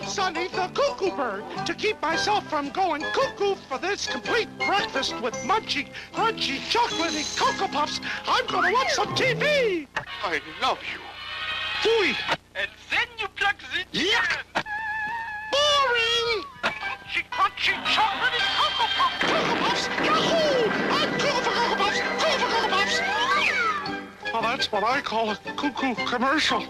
I'm Sonny the Cuckoo Bird. To keep myself from going cuckoo for this complete breakfast with munchy, crunchy, chocolatey Cocoa Puffs, I'm gonna watch some TV. I love you. Fooey. And then you plug the Yuck. Boring. crunchy, crunchy, chocolatey Cocoa Puff. Cocoa Puffs. Yahoo! I'm cuckoo for Cocoa Puffs. Cuckoo for Cocoa Puffs. Well, that's what I call a cuckoo commercial.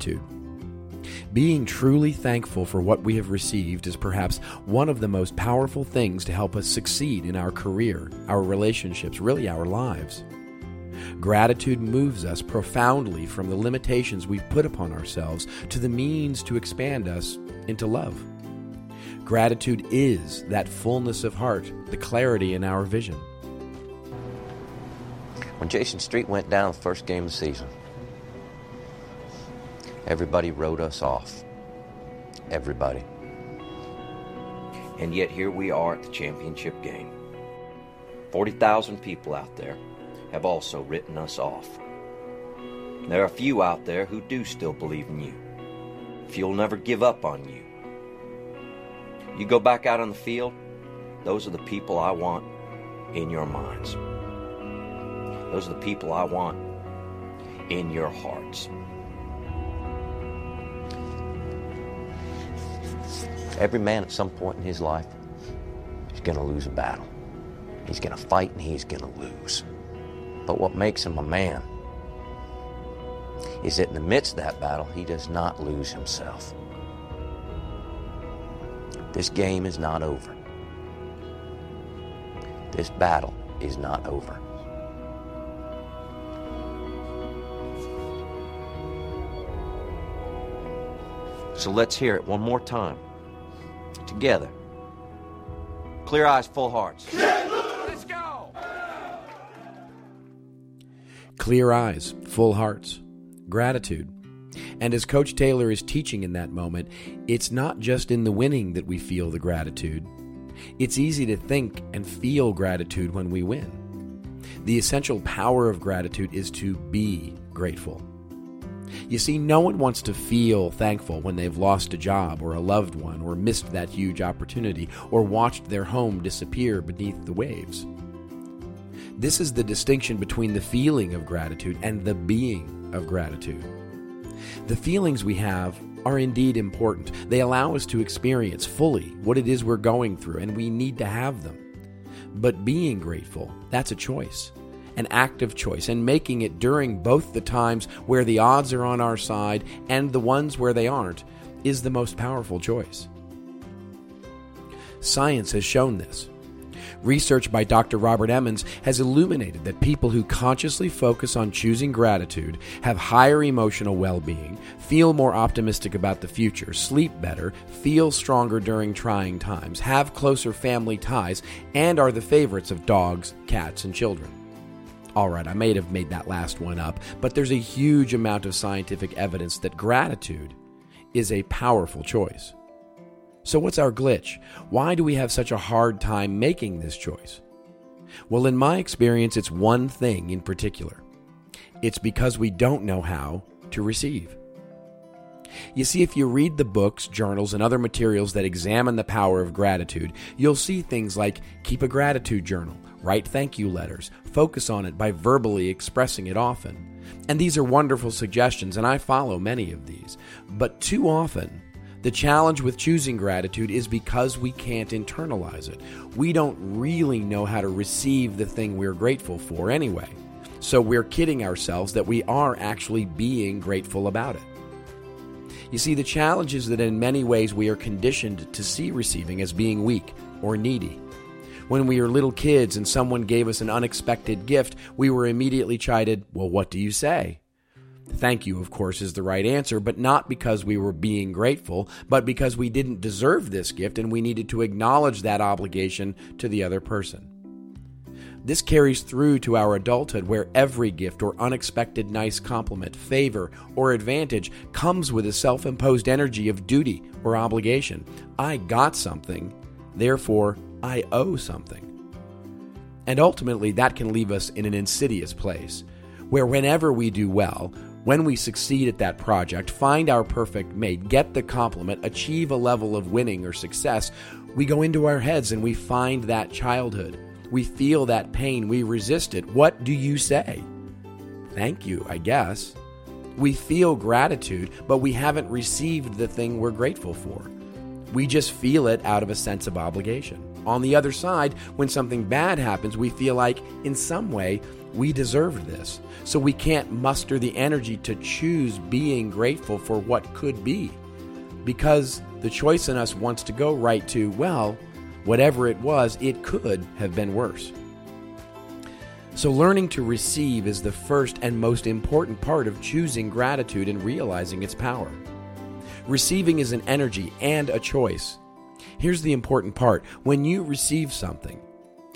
Gratitude. Being truly thankful for what we have received is perhaps one of the most powerful things to help us succeed in our career, our relationships, really our lives. Gratitude moves us profoundly from the limitations we've put upon ourselves to the means to expand us into love. Gratitude is that fullness of heart, the clarity in our vision. When Jason Street went down the first game of the season, everybody wrote us off. Everybody. And yet here we are at the championship game. 40,000 people out there have also written us off. There are a few out there who do still believe in you. Few will never give up on you. You go back out on the field, those are the people I want in your minds. Those are the people I want in your hearts. Every man at some point in his life is going to lose a battle. He's going to fight and he's going to lose. But what makes him a man is that in the midst of that battle, he does not lose himself. This game is not over. This battle is not over. So let's hear it one more time. Together. Clear eyes, full hearts. Let's go. clear eyes, full hearts, gratitude. And as Coach Taylor is teaching in that moment, it's not just in the winning that we feel the gratitude. It's easy to think and feel gratitude when we win. The essential power of gratitude is to be grateful. You see, no one wants to feel thankful when they've lost a job or a loved one or missed that huge opportunity or watched their home disappear beneath the waves. This is the distinction between the feeling of gratitude and the being of gratitude. The feelings we have are indeed important. They allow us to experience fully what it is we're going through, and we need to have them. But being grateful, that's a choice, an active choice, and making it during both the times where the odds are on our side and the ones where they aren't is the most powerful choice. Science has shown this. Research by Dr. Robert Emmons has illuminated that people who consciously focus on choosing gratitude have higher emotional well being, feel more optimistic about the future, sleep better, feel stronger during trying times, have closer family ties, and are the favorites of dogs, cats, and children. All right, I may have made that last one up, but there's a huge amount of scientific evidence that gratitude is a powerful choice. So, what's our glitch? Why do we have such a hard time making this choice? Well, in my experience, it's one thing in particular it's because we don't know how to receive. You see, if you read the books, journals, and other materials that examine the power of gratitude, you'll see things like keep a gratitude journal, write thank you letters, focus on it by verbally expressing it often. And these are wonderful suggestions, and I follow many of these. But too often, the challenge with choosing gratitude is because we can't internalize it. We don't really know how to receive the thing we're grateful for anyway. So we're kidding ourselves that we are actually being grateful about it. You see, the challenge is that in many ways we are conditioned to see receiving as being weak or needy. When we were little kids and someone gave us an unexpected gift, we were immediately chided, Well, what do you say? Thank you, of course, is the right answer, but not because we were being grateful, but because we didn't deserve this gift and we needed to acknowledge that obligation to the other person. This carries through to our adulthood, where every gift or unexpected nice compliment, favor, or advantage comes with a self imposed energy of duty or obligation. I got something, therefore I owe something. And ultimately, that can leave us in an insidious place, where whenever we do well, when we succeed at that project, find our perfect mate, get the compliment, achieve a level of winning or success, we go into our heads and we find that childhood. We feel that pain, we resist it. What do you say? Thank you, I guess. We feel gratitude, but we haven't received the thing we're grateful for. We just feel it out of a sense of obligation. On the other side, when something bad happens, we feel like, in some way, we deserved this. So we can't muster the energy to choose being grateful for what could be. Because the choice in us wants to go right to, well, whatever it was, it could have been worse. So, learning to receive is the first and most important part of choosing gratitude and realizing its power. Receiving is an energy and a choice. Here's the important part when you receive something,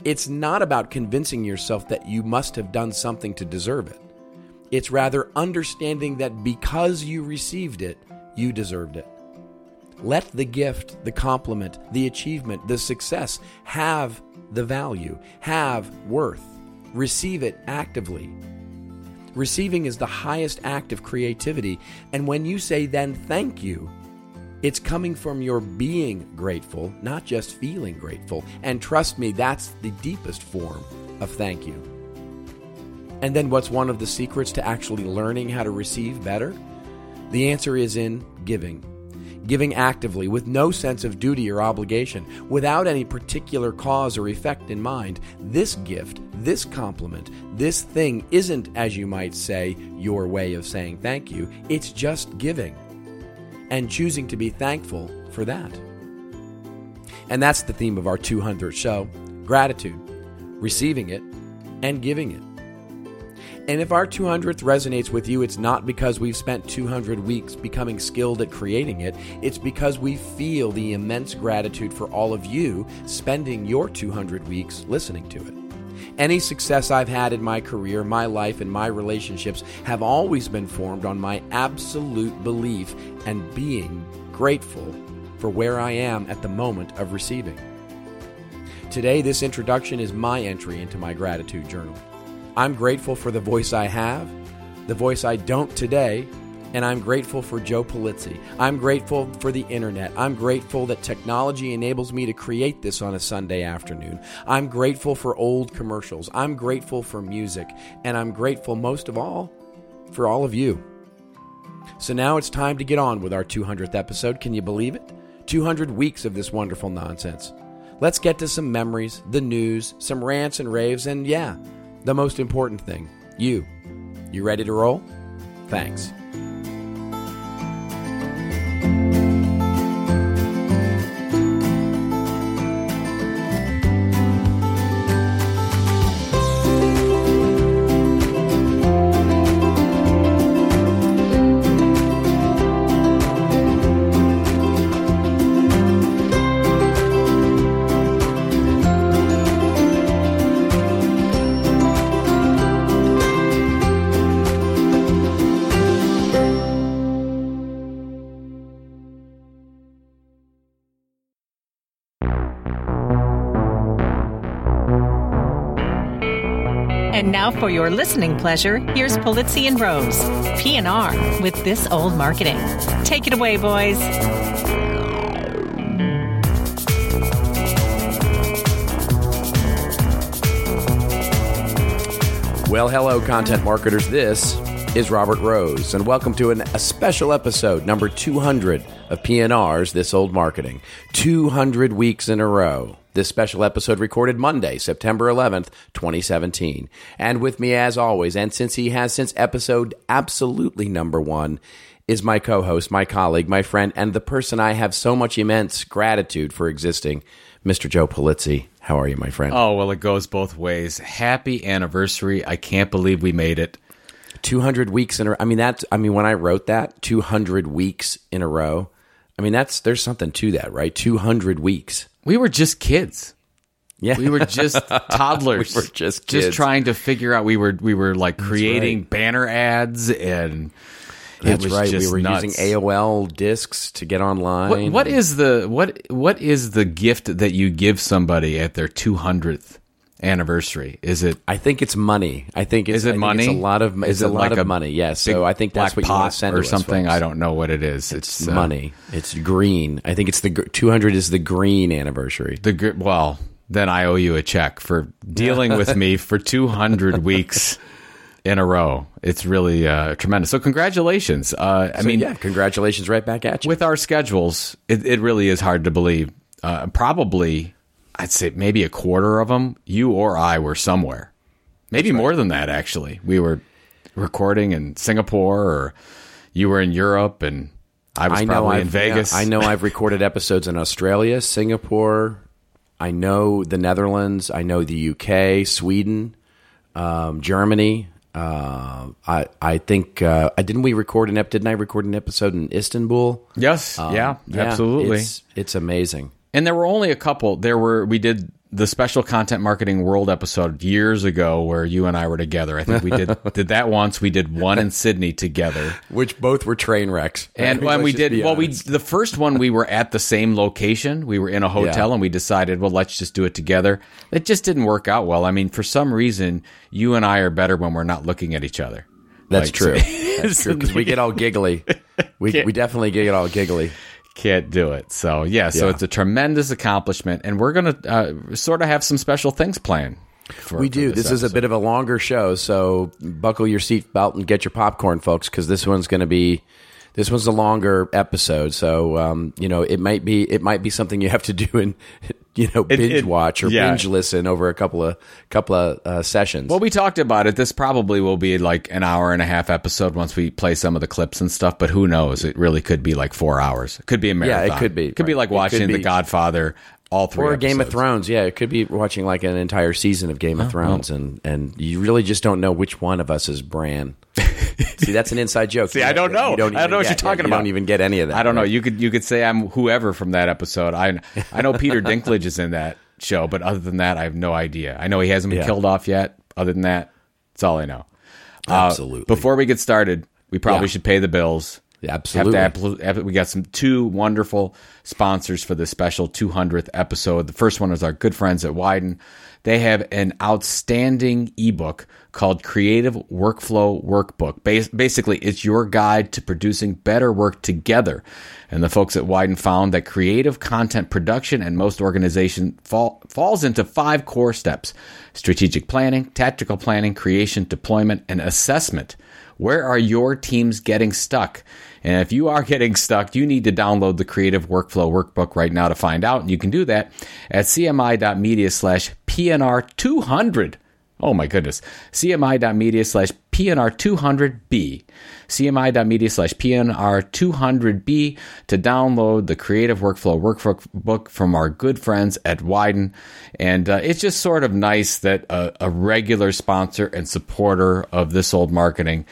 it's not about convincing yourself that you must have done something to deserve it. It's rather understanding that because you received it, you deserved it. Let the gift, the compliment, the achievement, the success have the value, have worth. Receive it actively. Receiving is the highest act of creativity, and when you say then thank you, it's coming from your being grateful, not just feeling grateful. And trust me, that's the deepest form of thank you. And then what's one of the secrets to actually learning how to receive better? The answer is in giving giving actively with no sense of duty or obligation, without any particular cause or effect in mind. This gift, this compliment, this thing isn't, as you might say, your way of saying thank you. It's just giving and choosing to be thankful for that. And that's the theme of our 200th show gratitude, receiving it, and giving it. And if our 200th resonates with you, it's not because we've spent 200 weeks becoming skilled at creating it. It's because we feel the immense gratitude for all of you spending your 200 weeks listening to it. Any success I've had in my career, my life, and my relationships have always been formed on my absolute belief and being grateful for where I am at the moment of receiving. Today, this introduction is my entry into my gratitude journal. I'm grateful for the voice I have, the voice I don't today, and I'm grateful for Joe Pulizzi. I'm grateful for the internet. I'm grateful that technology enables me to create this on a Sunday afternoon. I'm grateful for old commercials. I'm grateful for music. And I'm grateful most of all for all of you. So now it's time to get on with our 200th episode. Can you believe it? 200 weeks of this wonderful nonsense. Let's get to some memories, the news, some rants and raves, and yeah, the most important thing you. You ready to roll? Thanks. And now for your listening pleasure, here's Pulizzi and Rose, P&R with This Old Marketing. Take it away, boys. Well, hello, content marketers. This is Robert Rose, and welcome to an, a special episode, number 200 of PNR's This Old Marketing. 200 weeks in a row. This special episode recorded Monday, September 11th, 2017. And with me, as always, and since he has since episode absolutely number one, is my co host, my colleague, my friend, and the person I have so much immense gratitude for existing, Mr. Joe Pulizzi. How are you, my friend? Oh, well, it goes both ways. Happy anniversary. I can't believe we made it. 200 weeks in a I mean, that's, I mean, when I wrote that, 200 weeks in a row, I mean, that's, there's something to that, right? 200 weeks. We were just kids. Yeah. We were just toddlers. We were just just trying to figure out. We were we were like creating right. banner ads and. it That's was right. We were nuts. using AOL discs to get online. What, what is the what what is the gift that you give somebody at their 200th anniversary? Is it I think it's money. I think it's Is it money? It's a lot of. Is It's a lot like of money. Yes. big So I think that's black what you want to send or to something? folks. I don't know what it is. It's, uh, money. It's green. I think it's the 200 is the green anniversary. The gr- well, then I owe you a check for dealing with me for 200 weeks in a row. It's really uh, tremendous. So congratulations. Uh, I So, mean, yeah, congratulations right back at you. with our schedules, it, it really is hard to believe. Uh, probably, I'd say maybe a quarter of them, you or I were somewhere. Maybe more than that, actually. We were recording in Singapore, or you were in Europe, and I was I know probably I've, in Vegas. yeah, I know I've recorded episodes in Australia, Singapore. I know the Netherlands. I know the UK, Sweden, um, Germany. Uh, I I think uh, I didn't we record an ep? Didn't I record an episode in Istanbul? Yes, Um, yeah, absolutely. It's, it's amazing. And there were only a couple. There were we did the special content marketing world episode years ago where you and I were together. I think we did did that once. We did one in Sydney together. Which both were train wrecks. And when we did well we the first one we were at the same location. We were in a hotel Yeah. and we decided, well, let's just do it together. It just didn't work out well. I mean, for some reason, you and I are better when we're not looking at each other. That's Like, true. so- That's true because we get all giggly. We we definitely get all giggly. Can't do it. So yeah, so Yeah. it's a tremendous accomplishment, and we're gonna uh, sort of have some special things planned. For, We do. This, is a bit of a longer show, so buckle your seatbelt and get your popcorn, folks, because this one's going to be this one's a longer episode. So um, you know, it might be it might be something you have to do and you know binge it- watch or yeah. binge listen over a couple of couple of uh, sessions. Well, we talked about it. This probably will be like an hour and a half episode once we play some of the clips and stuff. But who knows? It really could be like four hours. It could be a marathon. Yeah, it could be, It could be like It watching The Godfather. All three. or a Game of. Thrones, yeah, it could be watching like an entire season of Oh, Game of Thrones, and and you really just don't know which one of us is Bran. See, that's an inside joke. See, I don't know. You I don't know what you're talking you about. Don't even get any of that. I don't know. You could you could say I'm whoever from that episode. I I know Peter Dinklage is in that show, but other than that, I have no idea. I know he hasn't been Yeah. killed off yet. Other than that, that's all I know. Uh, Absolutely. before we get started, we probably Yeah. should pay the bills. Absolutely. Have- have- we got some two wonderful sponsors for this special 200th episode. The first one is our good friends at Widen. They have an outstanding ebook called Creative Workflow Workbook. Bas- basically, it's your guide to producing better work together. And the folks at Widen found that creative content production and most organization fall, falls into five core steps: strategic planning, tactical planning, creation, deployment, and assessment. Where are your teams getting stuck? And if you are getting stuck, you need to download the Creative Workflow Workbook right now to find out. And you can do that at cmi.media slash PNR200. Oh my goodness. cmi.media slash PNR200B. cmi.media slash PNR200B to download the Creative Workflow Workbook from our good friends at Widen. And uh, it's just sort of nice that a, a regular sponsor and supporter of this old marketing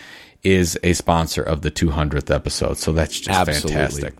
is a sponsor of the 200th episode. So that's just Absolutely. fantastic.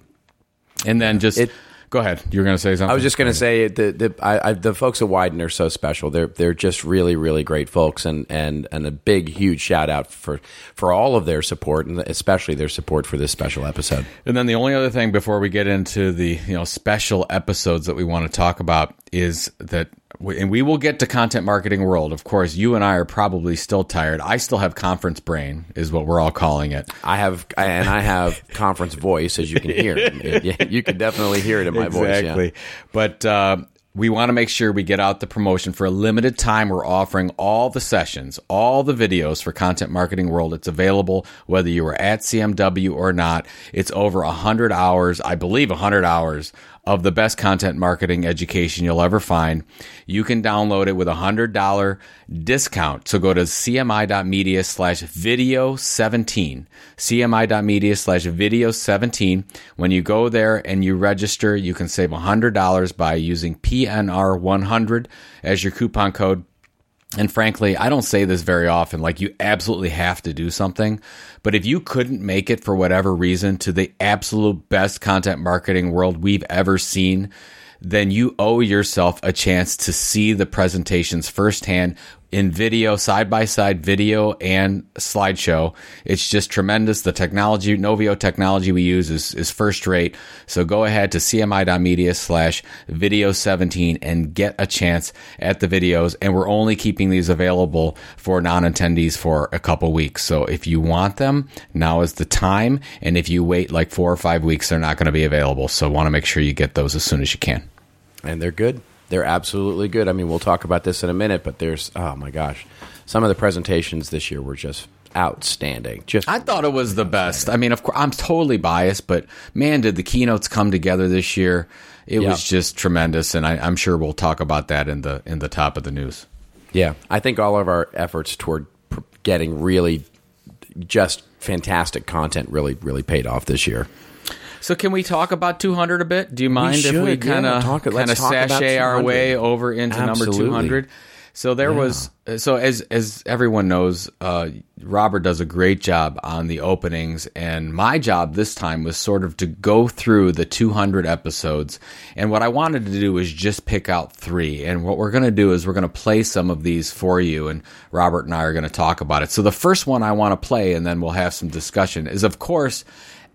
And then just It- go ahead. You were going to say something. I was just going to say the the I, I, the folks at Widen are so special. They're they're just really really great folks, and and and a big huge shout out for for all of their support, and especially their support for this special episode. And then the only other thing before we get into the you know special episodes that we want to talk about is that and we will get to content marketing world. Of course, you and I are probably still tired. I still have conference brain, is what we're all calling it. I have and I have conference voice, as you can hear. You can definitely hear it in my voice. exactly. Yeah. But uh, we want to make sure we get out the promotion for a limited time. We're offering all the sessions, all the videos for Content Marketing World. It's available whether you were at CMW or not. It's over 100 hours, I believe 100 hours of the best content marketing education you'll ever find. You can download it with a $100 discount. So go to cmi.media slash video 17. cmi.media slash video 17. When you go there and you register, you can save $100 by using PNR100 as your coupon code. And frankly, I don't say this very often, like you absolutely have to do something. But if you couldn't make it for whatever reason to the absolute best content marketing world we've ever seen, then you owe yourself a chance to see the presentations firsthand in video, side by side video and slideshow. It's just tremendous. The technology, Novio technology we use is, is first rate. So go ahead to cmi.media slash video 17 and get a chance at the videos. And we're only keeping these available for non attendees for a couple weeks. So if you want them, now is the time. And if you wait like four or five weeks, they're not going to be available. So want to make sure you get those as soon as you can. and they're good. They're absolutely good. I mean, we'll talk about this in a minute, but there's oh my gosh, some of the presentations this year were just outstanding. Just I thought it was the best. I mean, of course, I'm totally biased, but man, did the keynotes come together this year? It Yeah. was just tremendous, and I, I'm sure we'll talk about that in the in the top of the news. yeah, I think all of our efforts toward pr- getting really just fantastic content really really paid off this year. So, can we talk about 200 a bit? Do you mind if we kind of kind of sashay our way over into Absolutely. number 200? So there was so as as everyone knows, uh, Robert does a great job on the openings, and my job this time was sort of to go through the 200 episodes. And what I wanted to do was just pick out three. And what we're going to do is we're going to play some of these for you, and Robert and I are going to talk about it. So the first one I want to play, and then we'll have some discussion, is of course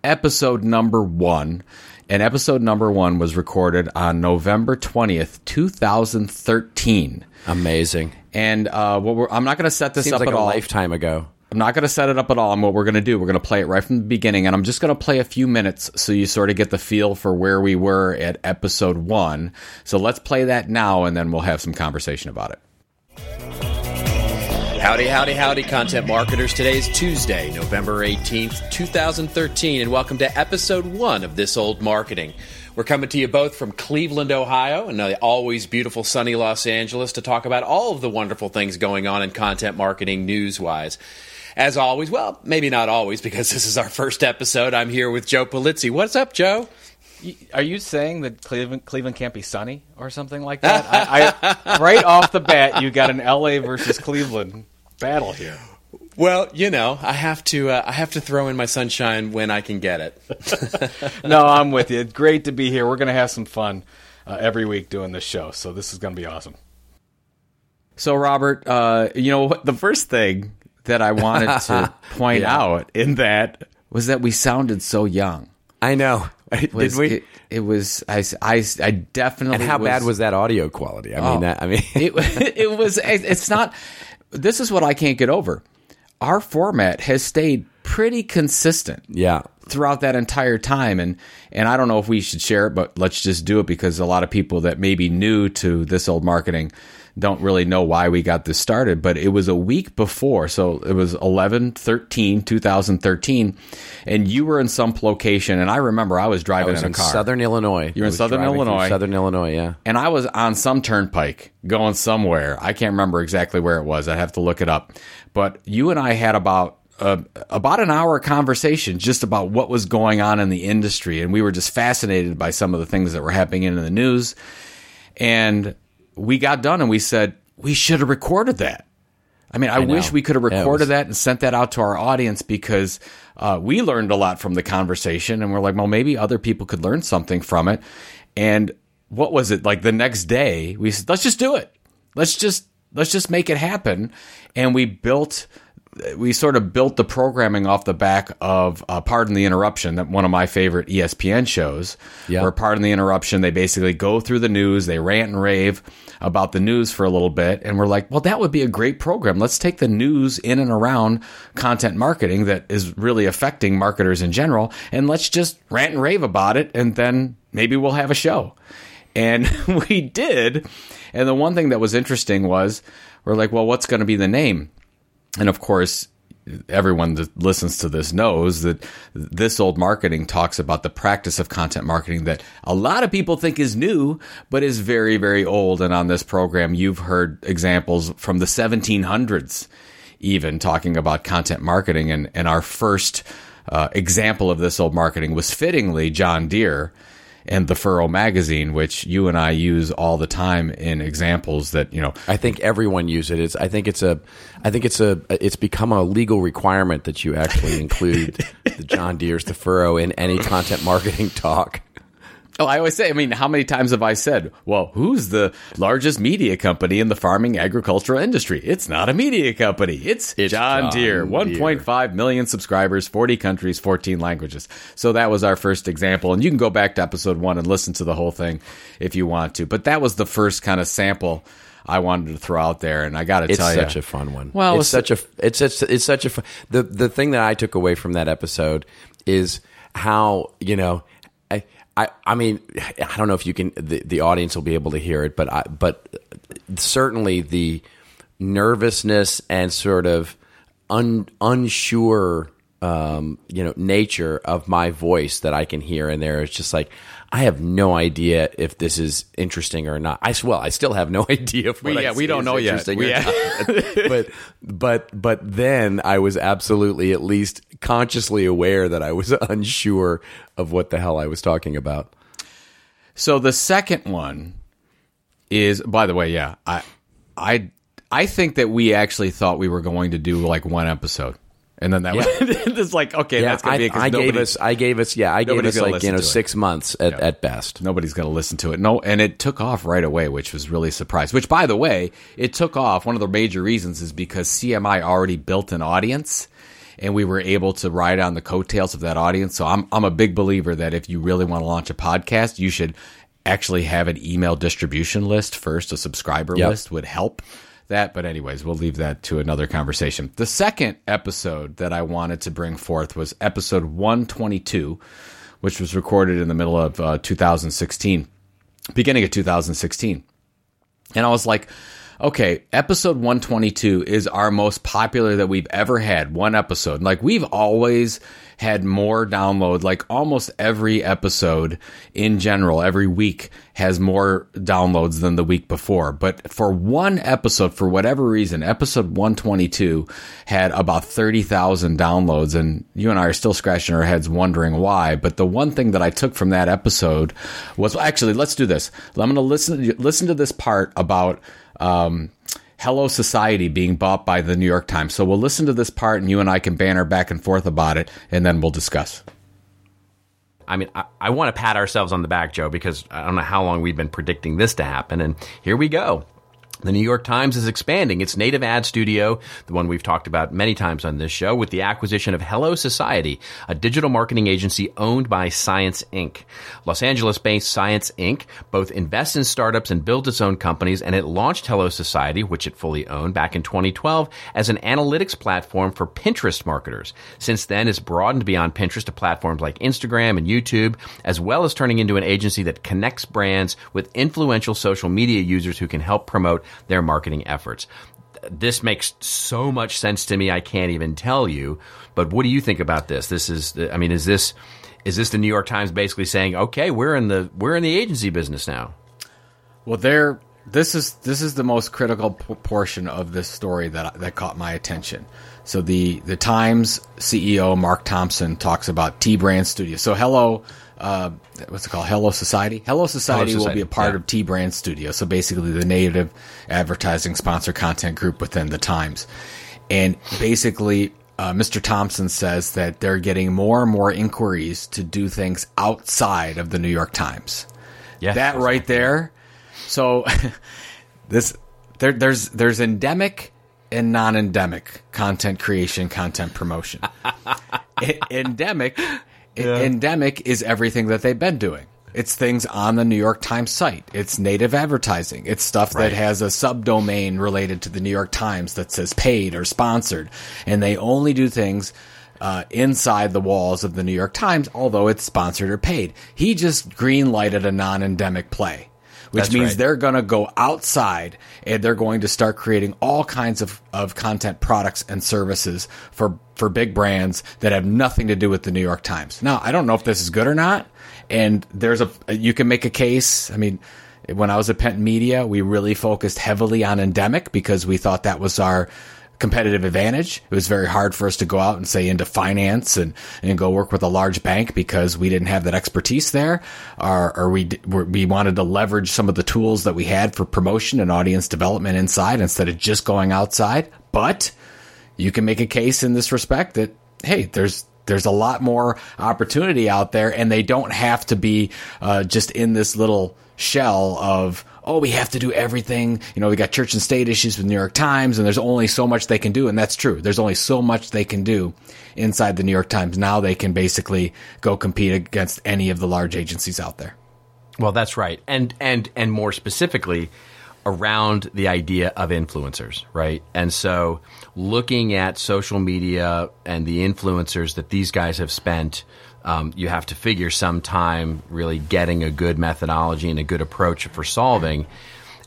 episode number one. And episode number one was recorded on November 20th, 2013. Amazing. And uh, what we're, I'm not going to set this Seems up like at a all. lifetime ago. I'm not going to set it up at all. And what we're going to do, we're going to play it right from the beginning. And I'm just going to play a few minutes so you sort of get the feel for where we were at episode one. So let's play that now, and then we'll have some conversation about it. Howdy, howdy, howdy, content marketers. Today is Tuesday, November 18th, 2013, and welcome to episode one of This Old Marketing. We're coming to you both from Cleveland, Ohio, and the always beautiful sunny Los Angeles to talk about all of the wonderful things going on in content marketing news wise. As always, well, maybe not always because this is our first episode. I'm here with Joe Pulizzi. What's up, Joe? Are you saying that Cleveland Cleveland can't be sunny or something like that? I, I, right off the bat, you got an LA versus Cleveland battle here. Well, you know, I have to uh, I have to throw in my sunshine when I can get it. No, I'm with you. It's great to be here. We're going to have some fun uh, every week doing this show, so this is going to be awesome. So, Robert, uh, you know what? The first thing that I wanted to point Yeah. out in that was that we sounded so young. I know. Did we? It, it was. I, I, I definitely. and how bad was that audio quality? I mean, Oh. that, I mean, it, it was it's not this is what i can't get over our format has stayed pretty consistent yeah. throughout that entire time and and i don't know if we should share it but let's just do it because a lot of people that may be new to this old marketing don't really know why we got this started but it was a week before so it was 11 13 2013 and you were in some location and i remember i was I driving was in a in car Southern Illinois. You're in Southern Illinois. Southern Illinois, yeah. and I was on some turnpike going somewhere. I can't remember exactly where it was. I'd have to look it up. But you and I had about uh, about an hour conversation just about what was going on in the industry, and we were just fascinated by some of the things that were happening in the news. And we got done, and we said we should have recorded that. I mean, I, know. wish we could have recorded was- that and sent that out to our audience because uh, we learned a lot from the conversation, and we're like, well, maybe other people could learn something from it. And what was it like the next day? We said, let's just do it. Let's just let's just make it happen. And we built we sort of built the programming off the back of uh, Pardon the Interruption, that one of my favorite ESPN shows. Yeah. Where Pardon the Interruption, they basically go through the news, they rant and rave about the news for a little bit, and we're like, well, that would be a great program. Let's take the news in and around content marketing that is really affecting marketers in general, and let's just rant and rave about it, and then maybe we'll have a show. And we did. And the one thing that was interesting was we're like, well, what's going to be the name? And of course, everyone that listens to this knows that this old marketing talks about the practice of content marketing that a lot of people think is new, but is very, very old. And on this program, you've heard examples from the 1700s, even talking about content marketing. And, and our first uh, example of this old marketing was fittingly John Deere and the Furrow magazine, which you and I use all the time in examples that, you know, I think everyone uses it. It's, I think it's a, I think it's a, it's become a legal requirement that you actually include the John Deere's, the Furrow in any content marketing talk. Oh, I always say, I mean, how many times have I said, well, who's the largest media company in the farming agricultural industry? It's not a media company. It's, It's John, John Deere. Deere. 1.5 million subscribers, 40 countries, 14 languages. So that was our first example. And you can go back to episode one and listen to the whole thing if you want to. But that was the first kind of sample I wanted to throw out there. And I got to tell you. it's such a fun one. Well, it's it's- such a it's it's it's such a fun, the the thing that I took away from that episode is how you know I I mean I don't know if you can the, the audience will be able to hear it, but I but certainly the nervousness and sort of un, unsure um, you know nature of my voice that I can hear in there is just like I have no idea if this is interesting or not. I well, I still have no idea if We- yeah, we don't know yet. We- not. but but but then I was absolutely at least consciously aware that I was unsure of what the hell I was talking about. So the second one is, by the way, yeah, I, I, I think that we actually thought we were going to do like one episode, and then that was it's like okay, Yeah, that's gonna I, be I gave us I gave us yeah I gave us like you know it. six months at, at best. Nobody's going to listen to it. No, and it took off right away, which was really surprised. Which, by the way, it took off. One of the major reasons is because CMI already built an audience, and we were able to ride on the coattails of that audience. So I'm I'm a big believer that if you really want to launch a podcast, you should actually have an email distribution list first. A subscriber Yep. list would help that. But anyways, we'll leave that to another conversation. The second episode that I wanted to bring forth was episode 122, which was recorded in the middle of uh, 2016, beginning of 2016. And I was like, okay, episode 122 is our most popular that we've ever had, one episode. Like, we've always had more download, like almost every episode in general, every week has more downloads than the week before. But for one episode, for whatever reason, episode 122 had about 30,000 downloads. And you and I are still scratching our heads wondering why. But the one thing that I took from that episode was actually, let's do this. I'm going to listen, listen to this part about, um, Hello Society being bought by the New York Times. So we'll listen to this part and you and I can banter back and forth about it and then we'll discuss. I mean, I, I want to pat ourselves on the back, Joe, because I don't know how long we've been predicting this to happen, and here we go. The New York Times is expanding its native ad studio, the one we've talked about many times on this show, with the acquisition of Hello Society, a digital marketing agency owned by Science Inc. Los Angeles based Science Inc. both invests in startups and builds its own companies, and it launched Hello Society, which it fully owned, back in 2012 as an analytics platform for Pinterest marketers. Since then, it's broadened beyond Pinterest to platforms like Instagram and YouTube, as well as turning into an agency that connects brands with influential social media users who can help promote their marketing efforts. This makes so much sense to me, I can't even tell you. But what do you think about this? This is, I mean, is this is this the New York Times basically saying, okay, we're in the we're in the agency business now? Well, there. This is this is the most critical p- portion of this story that that caught my attention. So the the Times CEO Mark Thompson talks about T Brand Studio. So hello, uh, what's it called? Hello Society. Hello Society, will Society, be a part yeah. of T Brand Studio. So basically, the native advertising sponsor content group within the Times, and basically. Uh, Mr. Thompson says that they're getting more and more inquiries to do things outside of the New York Times. Yeah, that right there. So this there, there's there's endemic and non-endemic content creation, content promotion. E- endemic endemic is everything that they've been doing. It's things on the New York Times site. It's native advertising. It's stuff that has a subdomain related to the New York Times that says paid or sponsored. And they only do things uh, inside the walls of the New York Times, although it's sponsored or paid. He just green lighted a non endemic play which That's means right. they're going to go outside and they're going to start creating all kinds of, of content products and services for, for big brands that have nothing to do with the New York Times. Now, I don't know if this is good or not. And there's a, you can make a case. I mean, when I was at Penton Media, we really focused heavily on endemic because we thought that was our competitive advantage. It was very hard for us to go out and say into finance and, and go work with a large bank because we didn't have that expertise there, or, or we we wanted to leverage some of the tools that we had for promotion and audience development inside instead of just going outside. But you can make a case in this respect that hey, there's there's a lot more opportunity out there, and they don't have to be uh, just in this little shell of oh we have to do everything. You know we got church and state issues with new york times and there's only so much they can do and that's true. There's only so much they can do inside the new york times. Now they can basically go compete against any of the large agencies out there. Well, that's right, and and and more specifically around the idea of influencers, right? And so, looking at social media and the influencers that these guys have spent, um, you have to figure some time really getting a good methodology and a good approach for solving.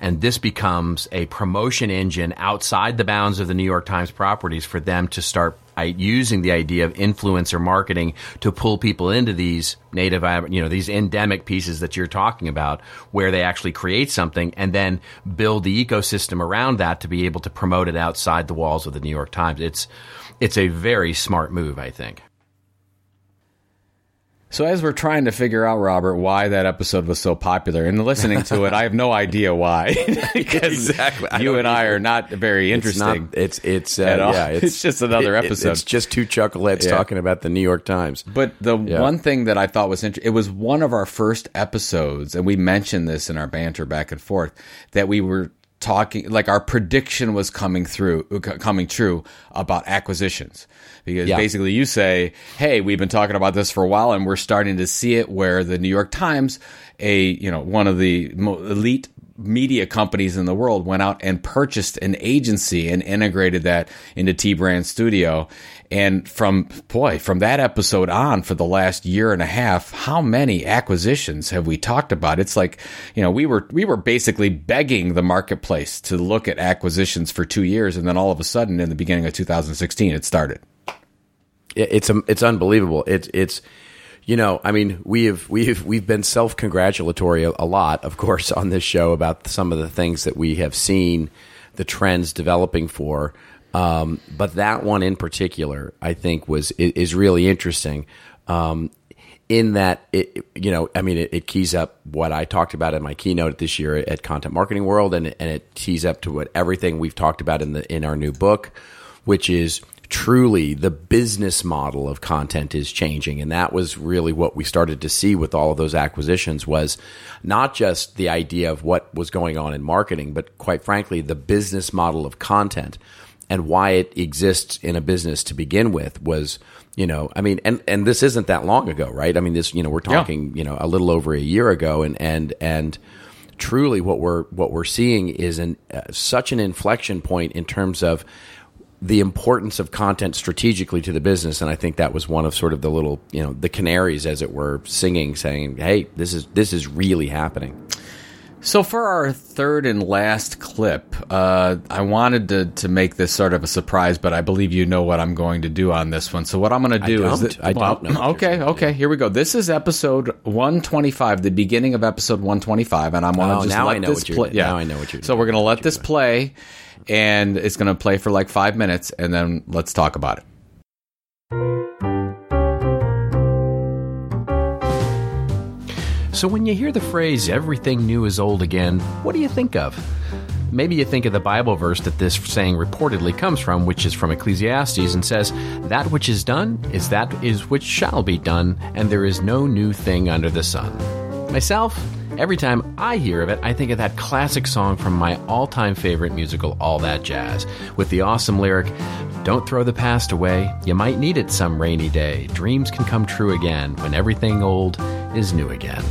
And this becomes a promotion engine outside the bounds of the New York Times properties for them to start using the idea of influencer marketing to pull people into these native, uh, you know, these endemic pieces that you're talking about, where they actually create something and then build the ecosystem around that to be able to promote it outside the walls of the New York Times. It's it's a very smart move, I think. So as we're trying to figure out, Robert, why that episode was so popular, and listening to it, I have no idea why. because Exactly. You and I are not very It's not- interesting. It's it's, uh, At all. yeah. It's just another it- episode. it's just two chuckleheads Yeah. talking about the New York Times. But the Yeah. one thing that I thought was interesting, it was one of our first episodes, and we mentioned this in our banter back and forth, that we were talking, like our prediction was coming through, uh, coming true about acquisitions. Because Yeah. basically you say, hey, we've been talking about this for a while, and we're starting to see it where the New York Times, a, you know, one of the elite media companies in the world went out and purchased an agency and integrated that into T Brand Studio. And from boy, from that episode on for the last year and a half, how many acquisitions have we talked about? It's like, you know, we were we were basically begging the marketplace to look at acquisitions for 2 years and then all of a sudden in the beginning of 2016 it started. It's um, it's unbelievable. It's it's you know, I mean, we have we have we've been self congratulatory a, a lot, of course, on this show about some of the things that we have seen the trends developing for. Um, but that one in particular, I think, was is really interesting. Um, in that it, you know, I mean, it, it keys up what I talked about in my keynote this year at Content Marketing World, and and it tees up to what everything we've talked about in the in our new book, which is truly the business model of content is changing and that was really what we started to see with all of those acquisitions was not just the idea of what was going on in marketing but quite frankly the business model of content and why it exists in a business to begin with was you know i mean and and this isn't that long ago right? I mean this you know we're talking you know a little over a year ago and and and truly what we're what we're seeing is an uh, such an inflection point in terms of the importance of content strategically to the business and i think that was one of sort of the little you know the canaries as it were singing saying hey this is this is really happening So for our third and last clip, uh, I wanted to, to make this sort of a surprise, but I believe you know what I'm going to do on this one. So what I'm going to do is that, I don't know okay, okay, here we go. This is episode 125, the beginning of episode 125, and I'm going to Oh, just now let I know this play. Yeah, now I know what you're So we're going to let this play, and it's going to play for like five minutes, and then let's talk about it. So when you hear the phrase everything new is old again, what do you think of? Maybe you think of the Bible verse that this saying reportedly comes from, which is from Ecclesiastes and says, That which is done is that is which shall be done, and there is no new thing under the sun. Myself, every time I hear of it, I think of that classic song from my all time favorite musical, All That Jazz, with the awesome lyric, Don't throw the past away, you might need it some rainy day. Dreams can come true again when everything old is new again.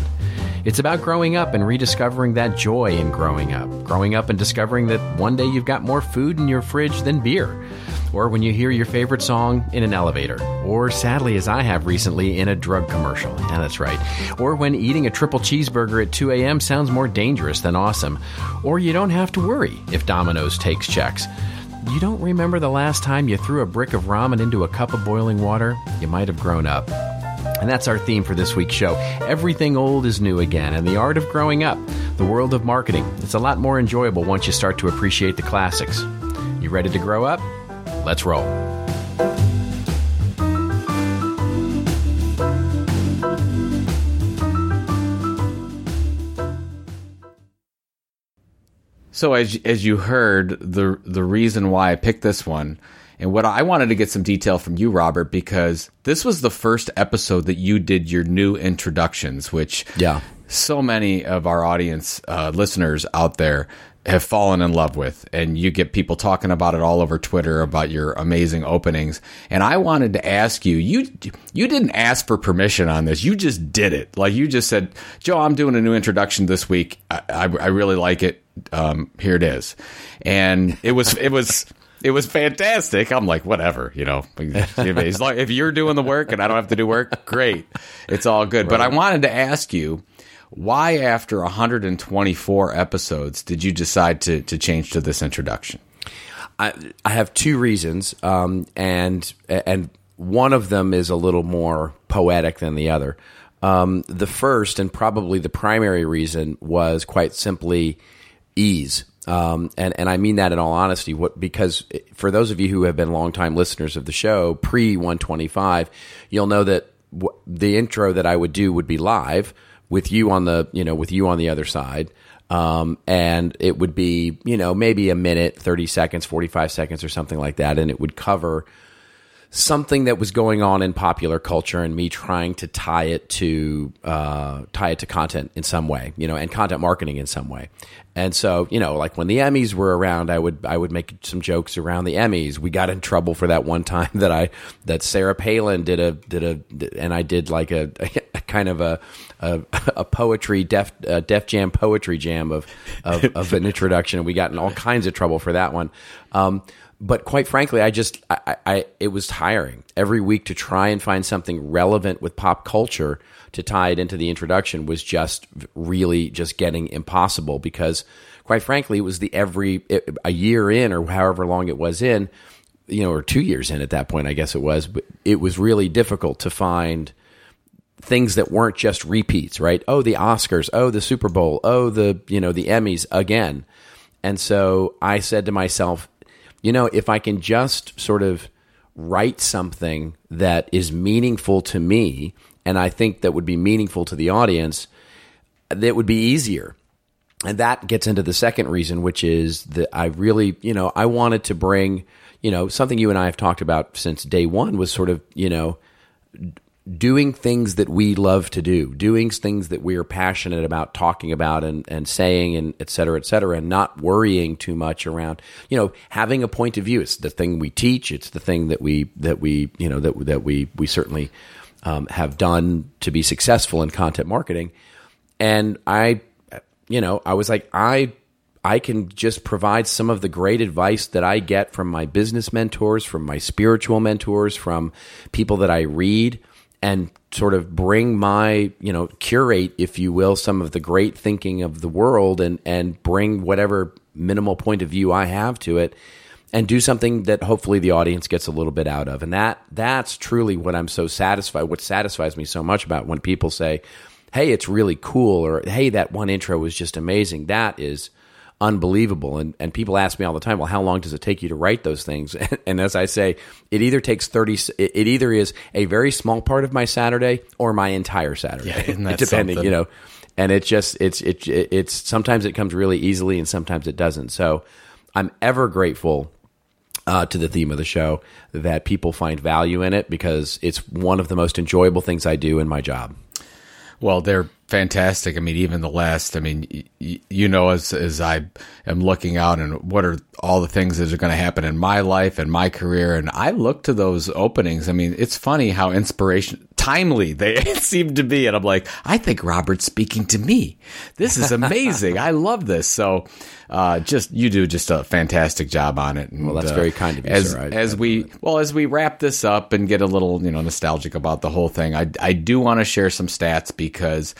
It's about growing up and rediscovering that joy in growing up. Growing up and discovering that one day you've got more food in your fridge than beer. Or when you hear your favorite song in an elevator. Or sadly, as I have recently, in a drug commercial. Yeah, that's right. Or when eating a triple cheeseburger at 2 a.m. sounds more dangerous than awesome. Or you don't have to worry if Domino's takes checks. You don't remember the last time you threw a brick of ramen into a cup of boiling water? You might have grown up. And that's our theme for this week's show. Everything old is new again, and the art of growing up, the world of marketing. It's a lot more enjoyable once you start to appreciate the classics. You ready to grow up? Let's roll. So as as you heard, the the reason why I picked this one, and what I wanted to get some detail from you, Robert, because this was the first episode that you did your new introductions, which Yeah. so many of our audience uh, listeners out there have fallen in love with and you get people talking about it all over Twitter about your amazing openings and I wanted to ask you you you didn't ask for permission on this you just did it like you just said Joe I'm doing a new introduction this week I, I, I really like it um, here it is and it was it was it was fantastic. I'm like, whatever, you know. Long, if you're doing the work and I don't have to do work, great. It's all good. But I wanted to ask you, why after 124 episodes did you decide to to change to this introduction? I, I have two reasons, um, and and one of them is a little more poetic than the other. Um, the first and probably the primary reason was quite simply ease. Um, and, and I mean that in all honesty, what, because for those of you who have been longtime listeners of the show, pre 125, you'll know that w- the intro that I would do would be live with you on the, you know, with you on the other side. Um, and it would be, you know, maybe a minute, 30 seconds, 45 seconds or something like that. And it would cover something that was going on in popular culture and me trying to tie it to uh, tie it to content in some way, you know, and content marketing in some way. And so, you know, like when the Emmys were around, I would I would make some jokes around the Emmys. We got in trouble for that one time that I that Sarah Palin did a did a and I did like a, a kind of a a, a poetry def uh, def jam poetry jam of, of of an introduction, and we got in all kinds of trouble for that one. Um, but quite frankly, I just I, I it was tiring every week to try and find something relevant with pop culture to tie it into the introduction was just really just getting impossible because quite frankly it was the every a year in or however long it was in you know or 2 years in at that point I guess it was but it was really difficult to find things that weren't just repeats right? Oh the Oscars. Oh the Super Bowl. Oh the you know the Emmys again. And so I said to myself you know, if I can just sort of write something that is meaningful to me, and I think that would be meaningful to the audience, that would be easier. And that gets into the second reason, which is that I really, you know, I wanted to bring, you know, something you and I have talked about since day one was sort of, you know, doing things that we love to do, doing things that we are passionate about talking about and, and saying and et cetera, et cetera, and not worrying too much around, you know, having a point of view. It's the thing we teach. It's the thing that we, that we, you know, that, that we, we certainly um, have done to be successful in content marketing. And I, you know, I was like, I, I can just provide some of the great advice that I get from my business mentors, from my spiritual mentors, from people that I read and sort of bring my, you know, curate, if you will, some of the great thinking of the world and, and bring whatever minimal point of view I have to it and do something that hopefully the audience gets a little bit out of. And that that's truly what I'm so satisfied, what satisfies me so much about when people say, Hey, it's really cool, or hey, that one intro was just amazing. That is unbelievable. And and people ask me all the time, well, how long does it take you to write those things? And, as I say, it either takes thirty. It it either is a very small part of my Saturday or my entire Saturday, Yeah, depending. something? You know, and it's just it's it, it's sometimes it comes really easily and sometimes it doesn't. So I'm ever grateful. Uh, to the theme of the show, that people find value in it because it's one of the most enjoyable things I do in my job. Well, they're fantastic. I mean, even the last. I mean, y- you know, as as I am looking out and what are all the things that are going to happen in my life and my career, and I look to those openings. I mean, it's funny how inspiration timely they seem to be, and I'm like, I think Robert's speaking to me. This is amazing. I love this. So, uh, just you do just a fantastic job on it. And, Well, that's uh, very kind of you, as, sir. I- As I we well as we wrap this up and get a little you know nostalgic about the whole thing, I I do want to share some stats because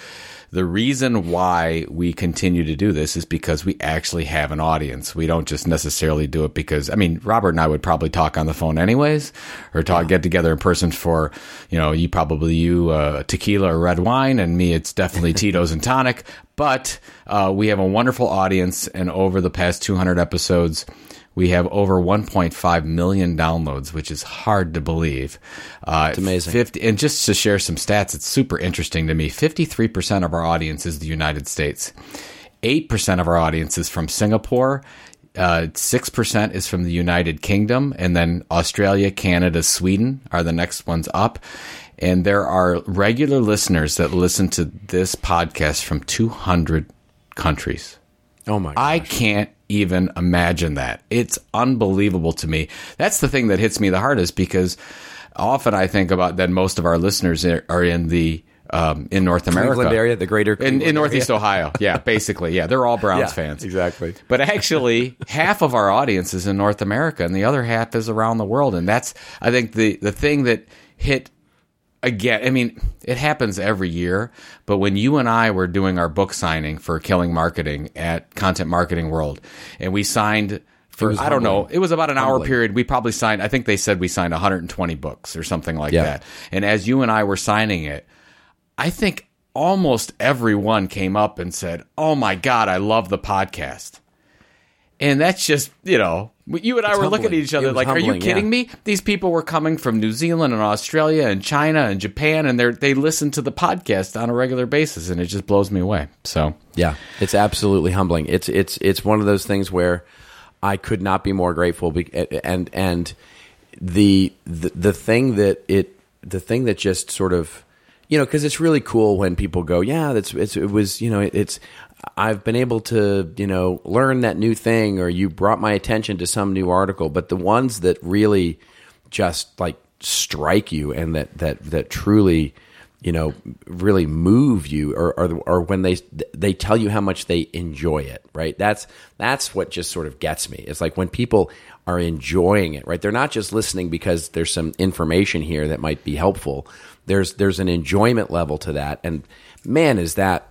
the reason why we continue to do this is because we actually have an audience. We don't just necessarily do it because I mean Robert and I would probably talk on the phone anyways, or talk get together in person for you know you probably you uh, tequila or red wine, and me it's definitely Tito's and tonic. But uh, we have a wonderful audience, and over the past 200 episodes. We have over 1.5 million downloads, which is hard to believe. Uh, it's amazing. 50, and just to share some stats, it's super interesting to me. 53% of our audience is the United States. 8% of our audience is from Singapore. Uh, 6% is from the United Kingdom. And then Australia, Canada, Sweden are the next ones up. And there are regular listeners that listen to this podcast from 200 countries. Oh my! I can't even imagine that. It's unbelievable to me. That's the thing that hits me the hardest because often I think about that most of our listeners are in the um, in North America Cleveland area, the greater in, in Northeast area. Ohio. Yeah, basically, yeah, they're all Browns Yeah, fans. exactly. But actually, half of our audience is in North America, and the other half is around the world. And that's, I think, the the thing that hit again. I mean, it happens every year. But when you and I were doing our book signing for Killing Marketing at Content Marketing World, and we signed. For, I don't know, it was about an hour period. We probably signed. I think they said we signed 120 books or something like Yeah. that. And as you and I were signing it, I think almost everyone came up and said, "Oh my god, I love the podcast." And that's just, you know, you and I were looking at each other like, "Are you kidding yeah. me?" These people were coming from New Zealand and Australia and China and Japan and they're they listen to the podcast on a regular basis and it just blows me away. So, Yeah, it's absolutely humbling. It's it's it's one of those things where I could not be more grateful. be- And and the the, the thing that it the thing that just sort of you know because it's really cool when people go yeah that's it's, it was you know it's I've been able to you know learn that new thing or you brought my attention to some new article. But the ones that really just like strike you and that that that truly you know really move you or, or when they they tell you how much they enjoy it right? That's that's what just sort of gets me. It's like when people are enjoying it right? They're not just listening because there's some information here that might be helpful. There's there's an enjoyment level to that. And man is that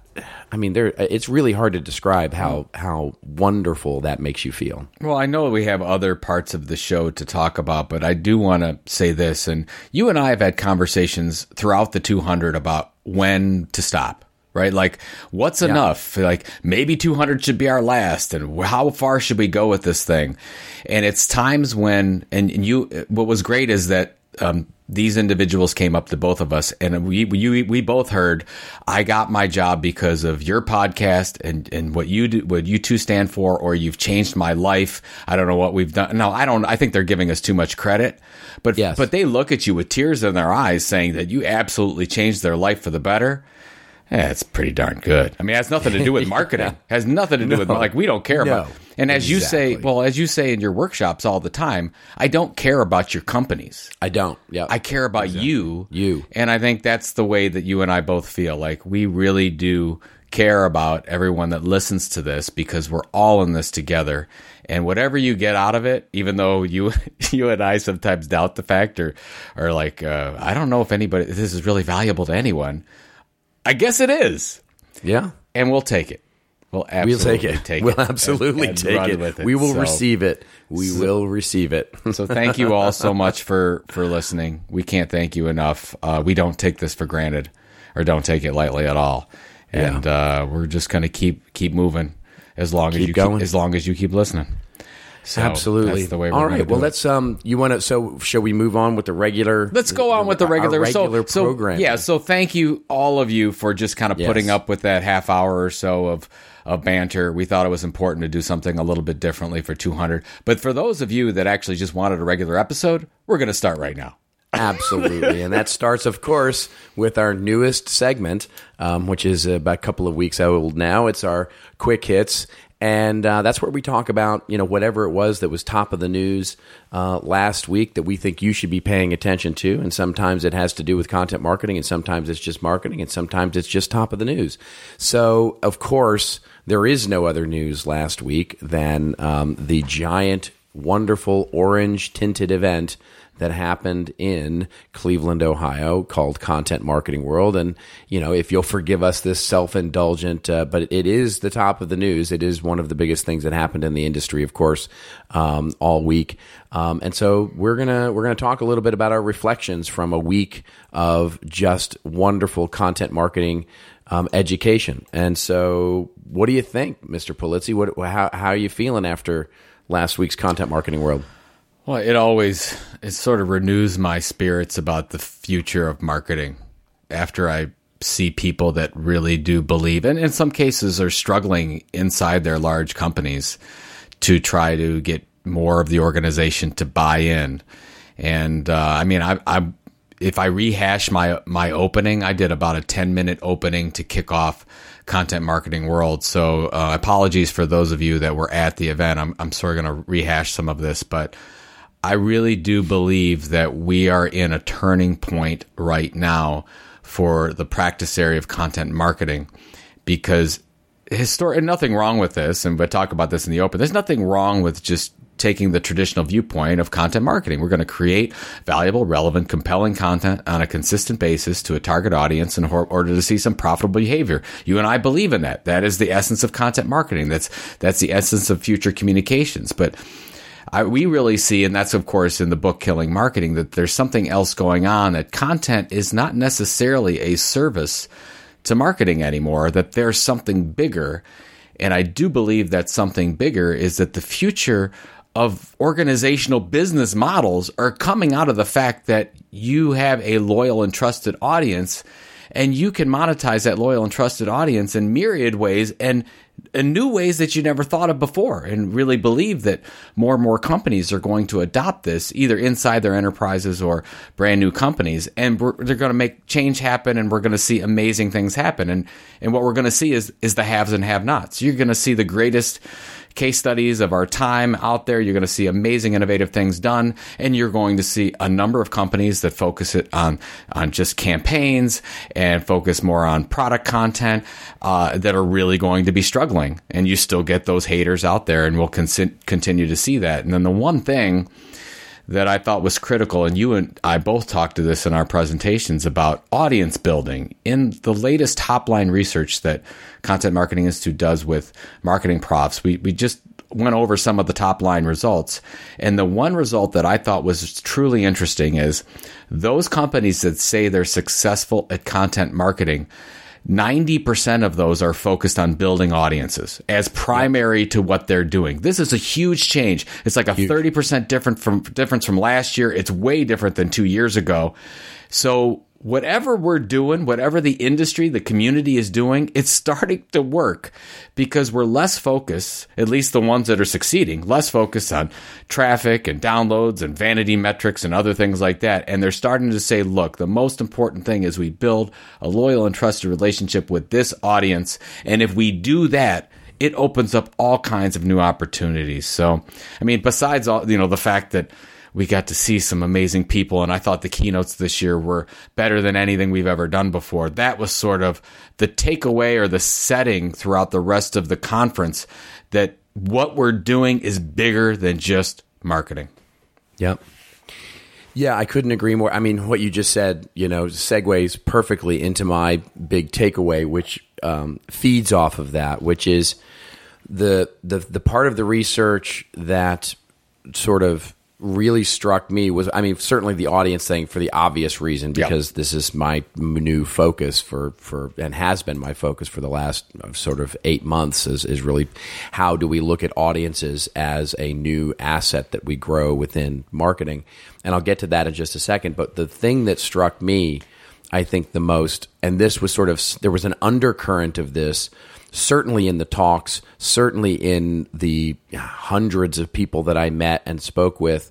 i mean there it's really hard to describe how how wonderful that makes you feel Well, I know we have other parts of the show to talk about, but I do want to say this. And you and I have had conversations throughout the 200 about when to stop, right? Like, what's enough? Like, maybe 200 should be our last, and how far should we go with this thing? And it's times when, and, and you, what was great is that, um, these individuals came up to both of us and we, we, we both heard, I got my job because of your podcast and, and what you do, what you two stand for, or you've changed my life. I don't know what we've done. No, I don't, I think they're giving us too much credit, but, Yes. but they look at you with tears in their eyes saying that you absolutely changed their life for the better. Yeah, it's pretty darn good. I mean, it has nothing to do with marketing. Has nothing to do with like we don't care No. about. And as you say, well, as you say in your workshops all the time, I don't care about your companies. i don't yeah I care about you. You. And I think that's the way that you and I both feel. Like we really do care about everyone that listens to this because we're all in this together. And whatever you get out of it, even though you you and I sometimes doubt the fact or or like uh, I don't know if anybody this is really valuable to anyone. I guess it is. yeah And we'll take it. We'll We'll absolutely take it. take we'll it absolutely and- and take it. with We will So- receive it. We will receive it. so thank you all so much for for listening. We can't thank you enough. Uh, we don't take this for granted, or don't take it lightly at all. And uh, we're just gonna keep keep moving as long as you going. keep, as long as you keep listening. So Absolutely. that's the way. We're All do Well, let's um. You want to? So, shall we move on with the regular? Let's go on with the regular, regular so, so, program. Yeah, so thank you all of you for just kind of Yes. putting up with that half hour or so of of banter. We thought it was important to do something a little bit differently for 200. But for those of you that actually just wanted a regular episode, we're going to start right now. Absolutely. and that starts, of course, with our newest segment, um, which is about a couple of weeks old now. It's our quick hits. And uh, that's where we talk about, you know, whatever it was that was top of the news uh, last week that we think you should be paying attention to. And sometimes it has to do with content marketing, and sometimes it's just marketing, and sometimes it's just top of the news. So, of course, there is no other news last week than um, the giant, wonderful orange tinted event that happened in Cleveland, Ohio, called Content Marketing World. And, you know, if you'll forgive us this self indulgent, uh, but it is the top of the news. It is one of the biggest things that happened in the industry, of course, um, all week. Um, and so we're gonna we're gonna talk a little bit about our reflections from a week of just wonderful content marketing um, education. And so, what do you think, Mr. Pulizzi? What how how are you feeling after last week's Content Marketing World? Well, it always it sort of renews my spirits about the future of marketing after I see people that really do believe, and in some cases are struggling inside their large companies to try to get more of the organization to buy in. And uh, I mean, I, I if I rehash my my opening, I did about a ten minute opening to kick off content marketing world. So uh, apologies for those of you that were at the event. I'm I'm sort of going to rehash some of this, but I really do believe that we are in a turning point right now for the practice area of content marketing because historic nothing wrong with this and we'll talk about this in the open. There's nothing wrong with just taking the traditional viewpoint of content marketing. We're going to create valuable relevant compelling content on a consistent basis to a target audience in order to see some profitable behavior. You and i believe in that. That is the essence of content marketing. That's that's the essence of future communications. But I, we really see, and that's of course in the book Killing Marketing, that there's something else going on, that content is not necessarily a service to marketing anymore, that there's something bigger. And I do believe that something bigger is that the future of organizational business models are coming out of the fact that you have a loyal and trusted audience and you can monetize that loyal and trusted audience in myriad ways and in new ways that you never thought of before and really believe that more and more companies are going to adopt this either inside their enterprises or brand new companies. And they're going to make change happen and we're going to see amazing things happen. And and what we're going to see is is the haves and have nots. You're going to see the greatest case studies of our time out there. You're going to see amazing, innovative things done, and you're going to see a number of companies that focus it on on just campaigns and focus more on product content uh, that are really going to be struggling. And you still get those haters out there, and we'll con- continue to see that. And then the one thing that I thought was critical, and you and I both talked to this in our presentations about audience building. In the latest top line research that Content Marketing Institute does with MarketingProfs, we, we just went over some of the top line results. And the one result that I thought was truly interesting is those companies that say they're successful at content marketing 90% of those are focused on building audiences as primary to what they're doing. This is a huge change. It's like a huge. 30% different from difference from last year. It's way different than 2 years ago. So whatever we're doing, whatever the industry, the community is doing, it's starting to work because we're less focused, at least the ones that are succeeding, less focused on traffic and downloads and vanity metrics and other things like that. And they're starting to say, look, the most important thing is we build a loyal and trusted relationship with this audience. And if we do that, it opens up all kinds of new opportunities. So, I mean, besides all, you know, the fact that we got to see some amazing people. And I thought the keynotes this year were better than anything we've ever done before. That was sort of the takeaway or the setting throughout the rest of the conference that what we're doing is bigger than just marketing. Yep. Yeah, I couldn't agree more. I mean, what you just said, you know, segues perfectly into my big takeaway, which um, feeds off of that, which is the the the part of the research that sort of really struck me was I mean certainly the audience thing for the obvious reason because yep. this is my new focus for for and has been my focus for the last uh, sort of 8 months is is really how do we look at audiences as a new asset that we grow within marketing and I'll get to that in just a second but the thing that struck me I think the most and this was sort of there was an undercurrent of this certainly in the talks, certainly in the hundreds of people that I met and spoke with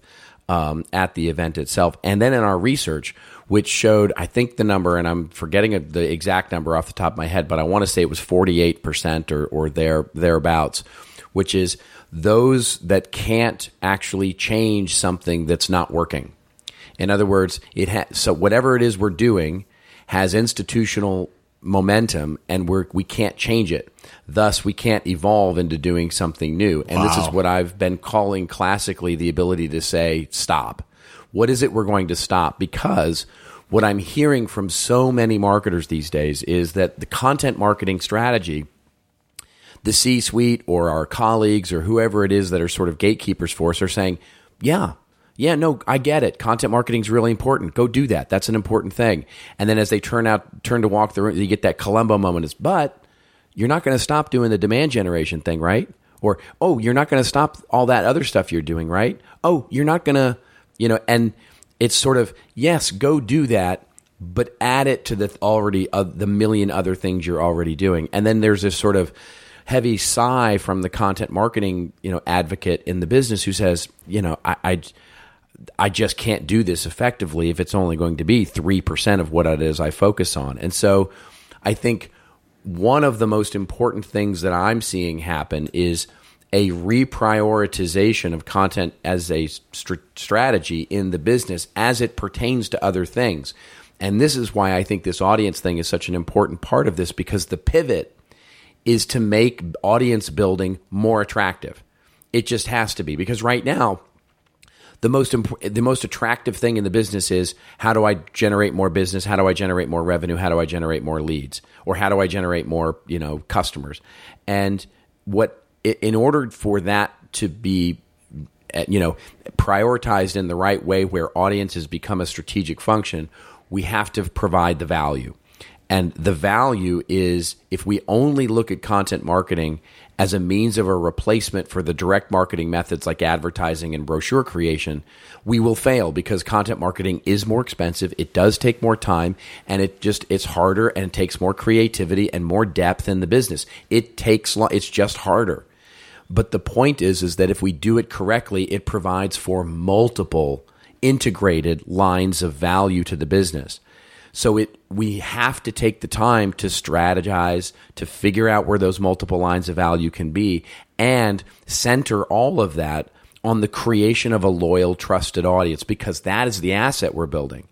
um, at the event itself, and then in our research, which showed, I think the number, and I'm forgetting the exact number off the top of my head, but I want to say it was 48% or, or there, thereabouts, which is those that can't actually change something that's not working. In other words, it ha- so whatever it is we're doing has institutional momentum and we're we can't change it. Thus we can't evolve into doing something new. And wow. this is what i've been calling classically the ability to say stop. What is it we're going to stop? Because what i'm hearing from so many marketers these days is that the content marketing strategy the c suite or our colleagues or whoever it is that are sort of gatekeepers for us are saying yeah yeah, no, I get it. Content marketing is really important. Go do that. That's an important thing. And then as they turn out, turn to walk through, you get that Columbo moment. Is but you're not going to stop doing the demand generation thing, right? Or oh, you're not going to stop all that other stuff you're doing, right? Oh, you're not going to, you know. And it's sort of yes, go do that, but add it to the already uh, the million other things you're already doing. And then there's this sort of heavy sigh from the content marketing, you know, advocate in the business who says, you know, I, I I just can't do this effectively if it's only going to be 3% of what it is I focus on. And so I think one of the most important things that I'm seeing happen is a reprioritization of content as a st- strategy in the business as it pertains to other things. And this is why I think this audience thing is such an important part of this because the pivot is to make audience building more attractive. It just has to be because right now the most imp- the most attractive thing in the business is how do I generate more business? How do I generate more revenue? How do I generate more leads? Or how do I generate more, you know, customers? And what in order for that to be eh, you know prioritized in the right way where audiences become a strategic function, we have to provide the value. And the value is if we only look at content marketing as a means of a replacement for the direct marketing methods like advertising and brochure creation, we will fail because content marketing is more expensive. It does take more time and it just, it's harder and it takes more creativity and more depth in the business. It takes, it's just harder. But the point is, is that if we do it correctly, it provides for multiple integrated lines of value to the business. So it we have to take the time to strategize, to figure out where those multiple lines of value can be and center all of that on the creation of a loyal trusted audience because that is the asset we're building.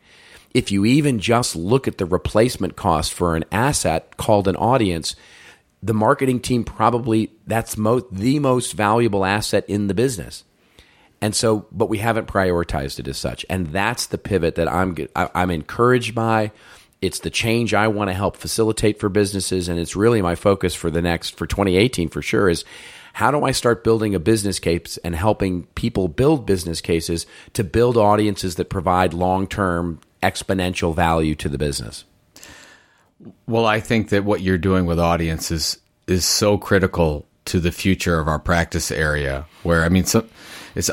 If you even just look at the replacement cost for an asset called an audience, the marketing team probably that's most the most valuable asset in the business. And so, but we haven't prioritized it as such, and that's the pivot that I'm I'm encouraged by. It's the change I want to help facilitate for businesses, and it's really my focus for the next for 2018 for sure. Is how do I start building a business case and helping people build business cases to build audiences that provide long term exponential value to the business? Well, I think that what you're doing with audiences is so critical to the future of our practice area. Where I mean, so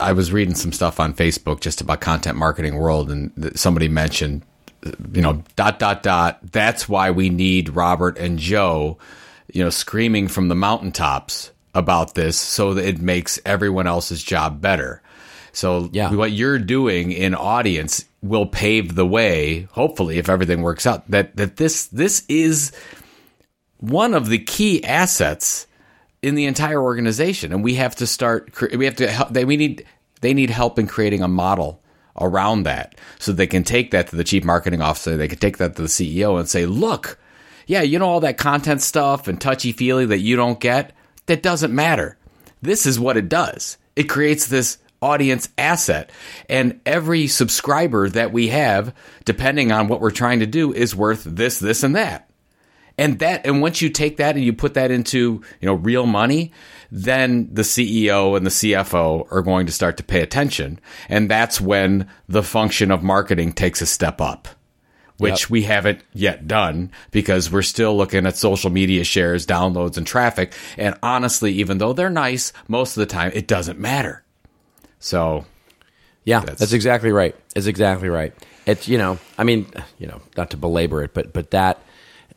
I was reading some stuff on Facebook just about content marketing world, and somebody mentioned, you know, dot dot dot. That's why we need Robert and Joe, you know, screaming from the mountaintops about this, so that it makes everyone else's job better. So yeah. what you're doing in audience will pave the way, hopefully, if everything works out. That that this this is one of the key assets in the entire organization, and we have to start. We have to. Help, they we need. They need help in creating a model around that, so they can take that to the chief marketing officer. They can take that to the CEO and say, "Look, yeah, you know all that content stuff and touchy feely that you don't get. That doesn't matter. This is what it does. It creates this." audience asset. And every subscriber that we have, depending on what we're trying to do, is worth this, this, and that and that and once you take that and you put that into you know real money then the CEO and the CFO are going to start to pay attention. And that's when the function of marketing takes a step up which yep. we haven't yet done because we're still looking at social media shares downloads and traffic. And honestly even though they're nice most of the time it doesn't matter. So yeah that's, that's exactly right. It's exactly right. It's you know i mean you know not to belabor it but but that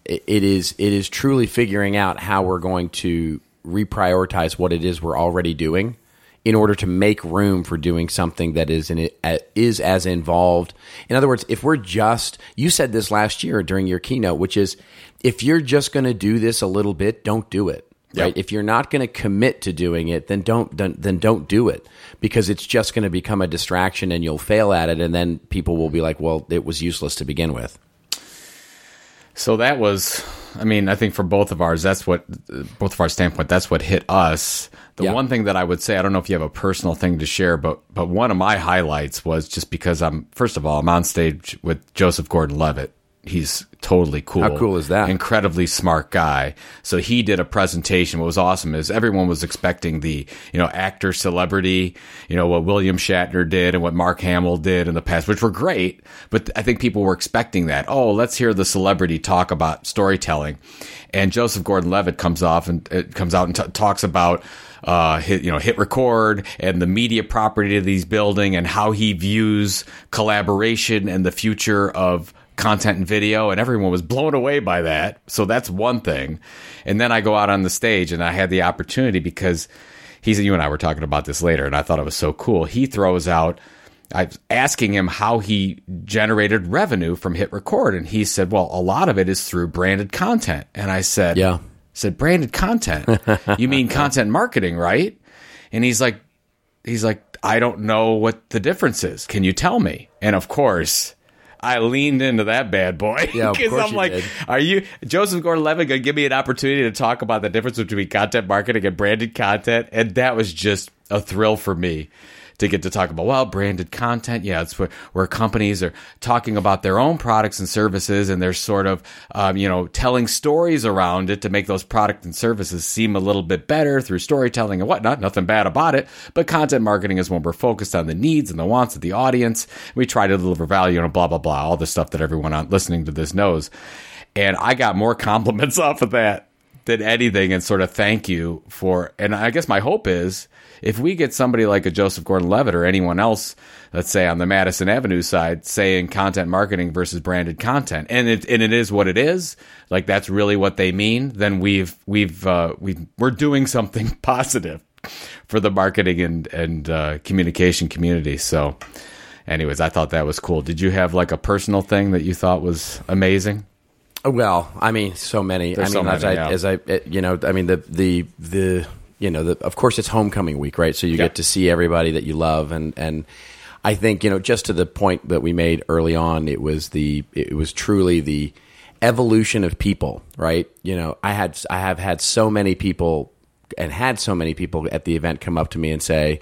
it is it is truly figuring out how we're going to reprioritize what it is we're already doing in order to make room for doing something that is in it, is as involved. In other words, if we're just you said this last year during your keynote, which is if you're just going to do this a little bit, don't do it. Right? Yep. If you're not going to commit to doing it, then don't then, then don't do it because it's just going to become a distraction and you'll fail at it and then people will be like, "Well, it was useless to begin with." So that was, I mean, I think for both of ours, that's what, both of our standpoint, that's what hit us. The yeah. one thing that I would say, I don't know if you have a personal thing to share, but but one of my highlights was just because I'm, first of all, I'm on stage with Joseph Gordon-Levitt, he's totally cool. How cool is that? Incredibly smart guy. So he did a presentation. What was awesome is everyone was expecting the, you know, actor celebrity, you know, what William Shatner did and what Mark Hamill did in the past, which were great. But I think people were expecting that. Oh, let's hear the celebrity talk about storytelling. And Joseph Gordon-Levitt comes off and uh, comes out and t- talks about uh, hit, you know, hit record and the media property that he's building and how he views collaboration and the future of content and video, and everyone was blown away by that. So that's one thing. And then I go out on the stage, and I had the opportunity because he's you and I were talking about this later, and I thought it was so cool. He throws out. I was asking him how he generated revenue from Hit Record, and he said, "Well, a lot of it is through branded content." And I said, Yeah. said branded content. you mean content marketing, right? And he's like, he's like, I don't know what the difference is. Can you tell me? And of course, I leaned into that bad boy Yeah, because I'm like, did. are you Joseph Gordon-Levitt going to give me an opportunity to talk about the difference between content marketing and branded content? And that was just a thrill for me to get to talk about well branded content. Yeah it's where, where companies are talking about their own products and services and they're sort of um, you know telling stories around it to make those product and services seem a little bit better through storytelling and whatnot. Nothing bad about it but content marketing is when we're focused on the needs and the wants of the audience. We try to deliver value and blah blah blah all the stuff that everyone on listening to this knows. And i got more compliments off of that than anything and sort of thank you for and I guess my hope is if we get somebody like a Joseph Gordon Levitt or anyone else, let's say on the Madison Avenue side, saying content marketing versus branded content, and it and it is what it is, like that's really what they mean, then we've we've uh, we we're doing something positive for the marketing and and uh, communication community. So, anyways, I thought that was cool. Did you have like a personal thing that you thought was amazing? Well, I mean, so many. There's I mean, so as, I, yeah. as I, you know, I mean, the the the you know, the, of course, it's homecoming week, right? So you get to see everybody that you love, and and I think you know, just to the point that we made early on, it was the it was truly the evolution of people, right? You know, I had I have had so many people and had so many people at the event come up to me and say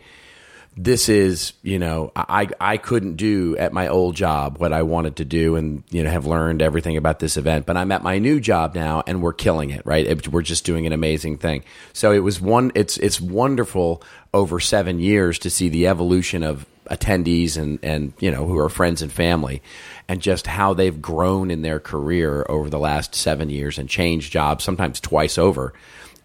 this is you know I I couldn't do at my old job what I wanted to do and you know have learned everything about this event. But I'm at my new job now and we're killing it right? It- we're just doing an amazing thing. So it was one it's it's wonderful over 7 years to see the evolution of attendees and and you know who are friends and family and just how they've grown in their career over the last 7 years and changed jobs sometimes twice over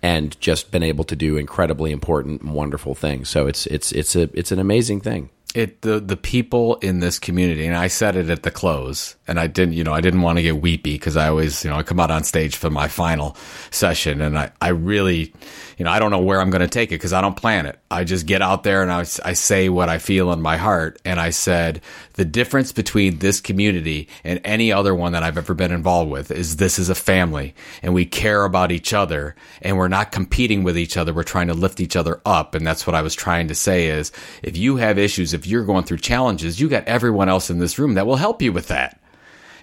and just been able to do incredibly important and wonderful things. So it's it's it's a it's an amazing thing. it the the people in this community and I said it at the close and I didn't you know I didn't want to get weepy because I always you know I come out on stage for my final session and I I really you know I don't know where I'm going to take it because I don't plan it. I just get out there and I, I say what I feel in my heart. And I said the difference between this community and any other one that I've ever been involved with is this is a family and we care about each other and we're not competing with each other. We're trying to lift each other up. And that's what I was trying to say is if you have issues if you're going through challenges you got everyone else in this room that will help you with that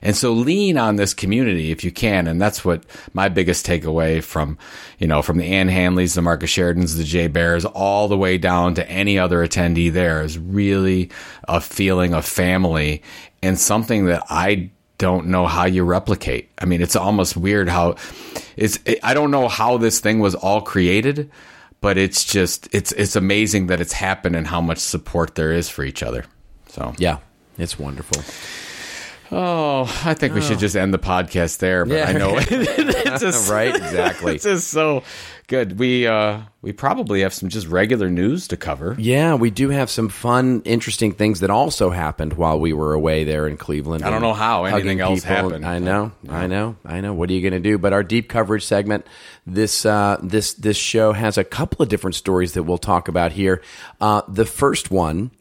and so lean on this community if you can. And that's what my biggest takeaway from, you know, from the Ann Handleys, the Marcus Sheridans, the Jay Baers, all the way down to any other attendee there is really a feeling of family and something that I don't know how you replicate. I mean, it's almost weird how it's, I don't know how this thing was all created, but it's just, it's, it's amazing that it's happened and how much support there is for each other. So, Yeah, it's wonderful. Oh, I think we should just end the podcast there. But Yeah. I know it's just Right, exactly. It's just so good. We uh we probably have some just regular news to cover. Yeah, we do have some fun, interesting things that also happened while we were away there in Cleveland. I don't know how anything else people. happened. I know, I know, I know. What are you going to do? But our deep coverage segment, this uh, this this show has a couple of different stories that we'll talk about here. Uh, the first one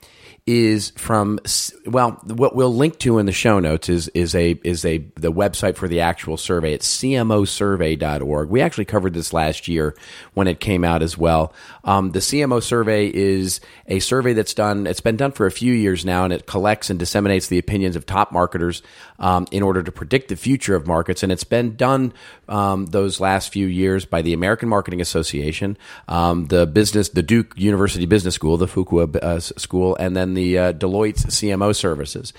is from well what we'll link to in the show notes is is a is a the website for the actual survey. It's cmosurvey.org we actually covered this last year when it came out as well um, the cmo survey is a survey that's done it's been done for a few years now and it collects and disseminates the opinions of top marketers um, in order to predict the future of markets and it's been done um, those last few years by the american marketing association um, the business the duke university business school the fuqua uh, school and then the uh, Deloitte's CMO services.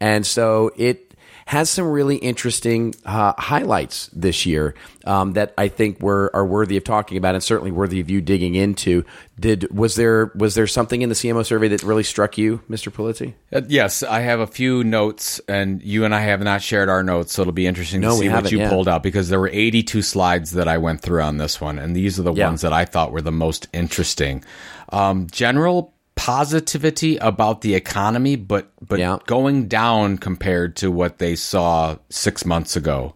And so it has some really interesting uh, highlights this year um, that I think were are worthy of talking about and certainly worthy of you digging into. Did was there was there something in the CMO survey that really struck you, Mr. Pulizzi? Uh, yes, I have a few notes, and you and I have not shared our notes, so it'll be interesting No, to see what you pulled out because there were 82 slides that I went through on this one, and these are the Yeah. ones that I thought were the most interesting. Um, general positivity about the economy, but but Yeah. going down compared to what they saw six months ago,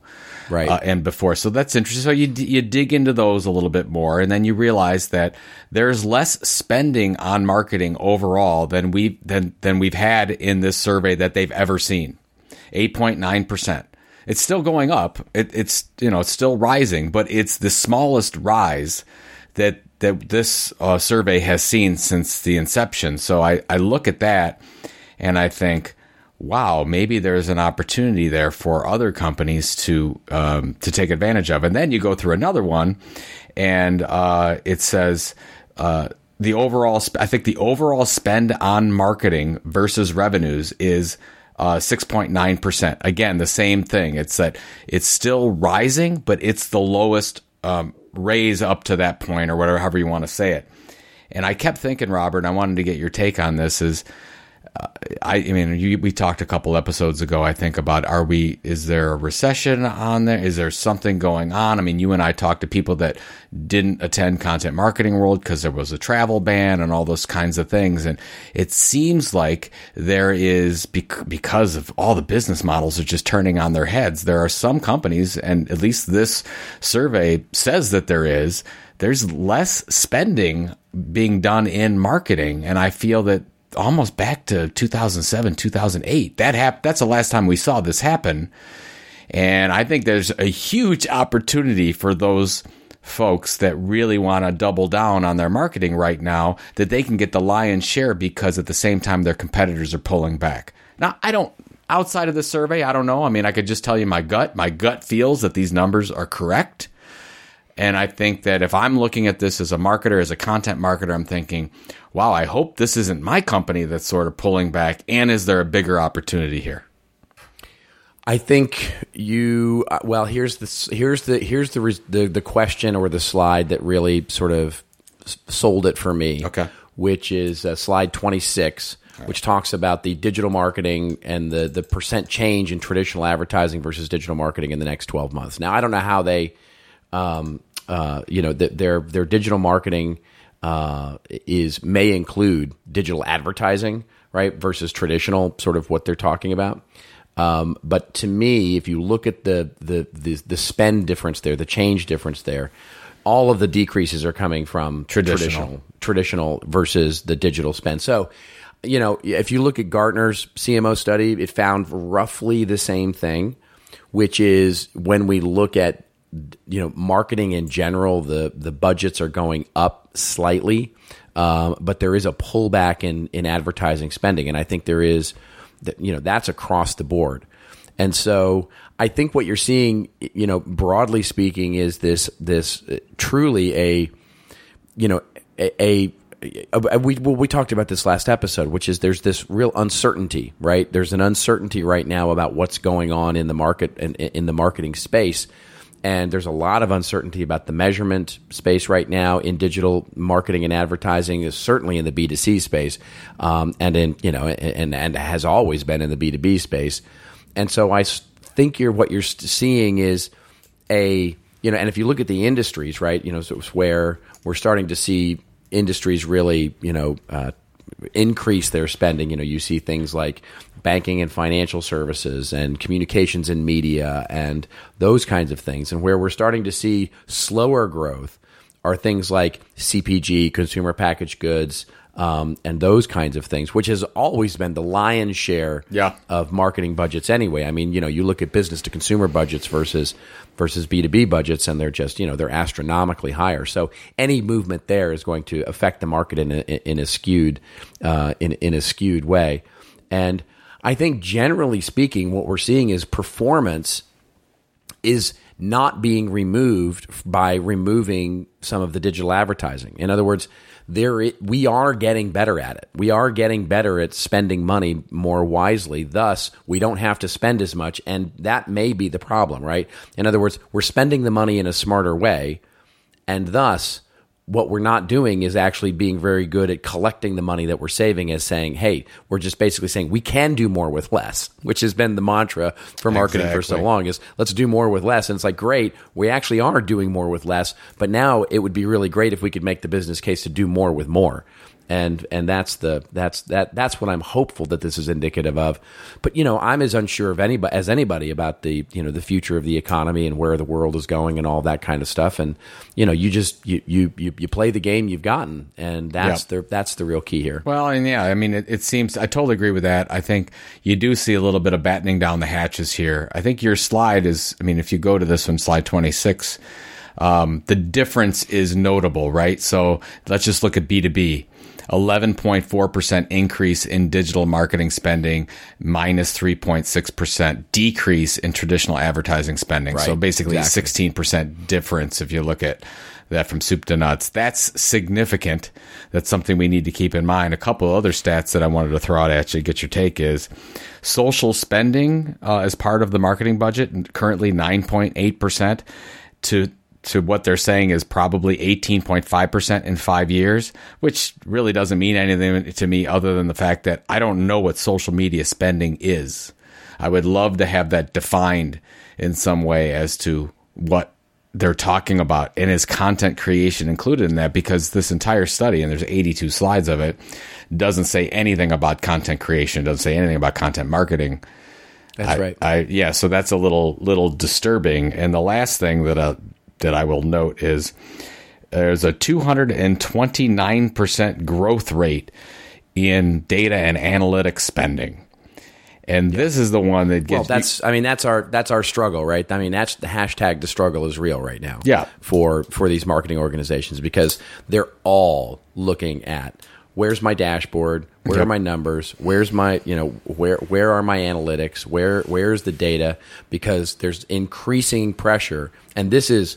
Right. uh, and before. So that's interesting. So you you dig into those a little bit more, and then you realize that there's less spending on marketing overall than we than than we've had in this survey that they've ever seen. Eight point nine percent. It's still going up. It, it's you know it's still rising, but it's the smallest rise that that this uh, survey has seen since the inception. So I, I look at that and I think, wow, maybe there's an opportunity there for other companies to um, to take advantage of. And then you go through another one, and uh, it says. Uh, the overall, sp- I think the overall spend on marketing versus revenues is uh, 6.9%. Again, the same thing. It's that it's still rising, but it's the lowest um, raise up to that point or whatever, however you want to say it. And I kept thinking, Robert, and I wanted to get your take on this is, I, I mean, you, we talked a couple episodes ago, I think, about are we, is there a recession on there? Is there something going on? I mean, you and I talked to people that didn't attend Content Marketing World because there was a travel ban and all those kinds of things. And it seems like there is, bec- because of all the business models are just turning on their heads, there are some companies, and at least this survey says that there is, there's less spending being done in marketing. And I feel that almost back to 2007, 2008. That hap- that's the last time we saw this happen. And I think there's a huge opportunity for those folks that really want to double down on their marketing right now that they can get the lion's share because at the same time their competitors are pulling back. Now, I don't outside of the survey, I don't know. I mean, I could just tell you my gut. My gut feels that these numbers are correct. And I think that if I'm looking at this as a marketer, as a content marketer, I'm thinking, wow, I hope this isn't my company that's sort of pulling back. And is there a bigger opportunity here? I think you. uh, Well, here's the here's the here's the the, the question or the slide that really sort of sold it for me. Okay. which is uh, slide twenty six, which talks about the digital marketing and the the percent change in traditional advertising versus digital marketing in the next twelve months. Now, I don't know how they, um, uh, you know, th- their their digital marketing uh, is may include digital advertising, right, versus traditional sort of what they're talking about. Um, but to me, if you look at the, the the the spend difference there, the change difference there, all of the decreases are coming from Traditional. traditional, traditional versus the digital spend. So, you know, if you look at Gartner's CMO study, it found roughly the same thing, which is when we look at you know marketing in general, the the budgets are going up slightly, um, but there is a pullback in in advertising spending, and I think there is that you know that's across the board. And so I think what you're seeing, you know, broadly speaking, is this this uh, truly a you know a, a, we well, we talked about this last episode, which is there's this real uncertainty, right? There's an uncertainty right now about what's going on in the market and in the marketing space. And there's a lot of uncertainty about the measurement space right now in digital marketing and advertising, is certainly in the B2C space, um, and in you know, and and has always been in the B2B space. And so I think you're what you're seeing is a you know, and if you look at the industries, right, you know, so it's where we're starting to see industries really, you know, uh, increase their spending. You know, you see things like banking and financial services and communications and media and those kinds of things. And where we're starting to see slower growth are things like CPG, consumer packaged goods, um, and those kinds of things, which has always been the lion's share Yeah. of marketing budgets anyway. I mean, you know, you look at business to consumer budgets versus versus B2B budgets and they're just, you know, they're astronomically higher. So any movement there is going to affect the market in a, in a skewed uh, in in a skewed way. And I think generally speaking what we're seeing is performance is not being removed by removing some of the digital advertising. In other words, there we are getting better at it. We are getting better at spending money more wisely. Thus, we don't have to spend as much, and that may be the problem, right? In other words, we're spending the money in a smarter way, and thus what we're not doing is actually being very good at collecting the money that we're saving as saying, hey, we're just basically saying we can do more with less, which has been the mantra for marketing for so long is let's do more with less. And it's like, great, we actually are doing more with less, but now it would be really great if we could make the business case to do more with more. And and that's the that's that that's what I'm hopeful that this is indicative of. But you know, I'm as unsure of anybody as anybody about the you know the future of the economy and where the world is going and all that kind of stuff. And you know, you just you you you, you play the game you've gotten, and that's Yep. the that's the real key here. Well, and yeah, I mean, it, it seems I totally agree with that. I think you do see a little bit of battening down the hatches here. I think your slide is, I mean, if you go to this one, slide 26, um, the difference is notable, right? So let's just look at B2B. 11.4% increase in digital marketing spending, minus 3.6% decrease in traditional advertising spending. So basically exactly. a 16% difference if you look at that from soup to nuts. That's significant. That's something we need to keep in mind. A couple other stats that I wanted to throw out at you, get your take is social spending uh, as part of the marketing budget, currently 9.8% to to what they're saying is probably 18.5% in five years, which really doesn't mean anything to me other than the fact that I don't know what social media spending is. I would love to have that defined in some way as to what they're talking about and is content creation included in that because this entire study and there's 82 slides of it doesn't say anything about content creation doesn't say anything about content marketing That's I, right. I yeah, so that's a little little disturbing. And the last thing that uh, that I will note is there's a 229 percent growth rate in data and analytics spending, and this is the one that gets Well, that's I mean that's our that's our struggle, right? I mean that's the hashtag. The struggle is real right now. Yeah. For for these marketing organizations because they're all looking at where's my dashboard, where Yep. are my numbers, where's my you know where where are my analytics, where where's the data? Because there's increasing pressure, and this is.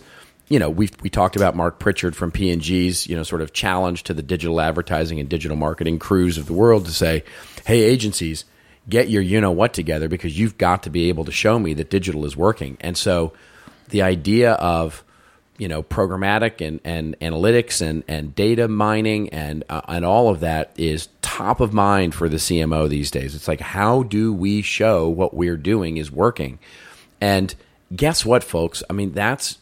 You know, we we talked about Marc Pritchard from P&G's, you know, sort of challenge to the digital advertising and digital marketing crews of the world to say, "Hey agencies, get your you know what together because you've got to be able to show me that digital is working. And so the idea of you know programmatic and, and analytics and, and data mining and uh, and all of that is top of mind for the CMO these days. It's like how do we show what we're doing is working? And guess what folks? I mean that's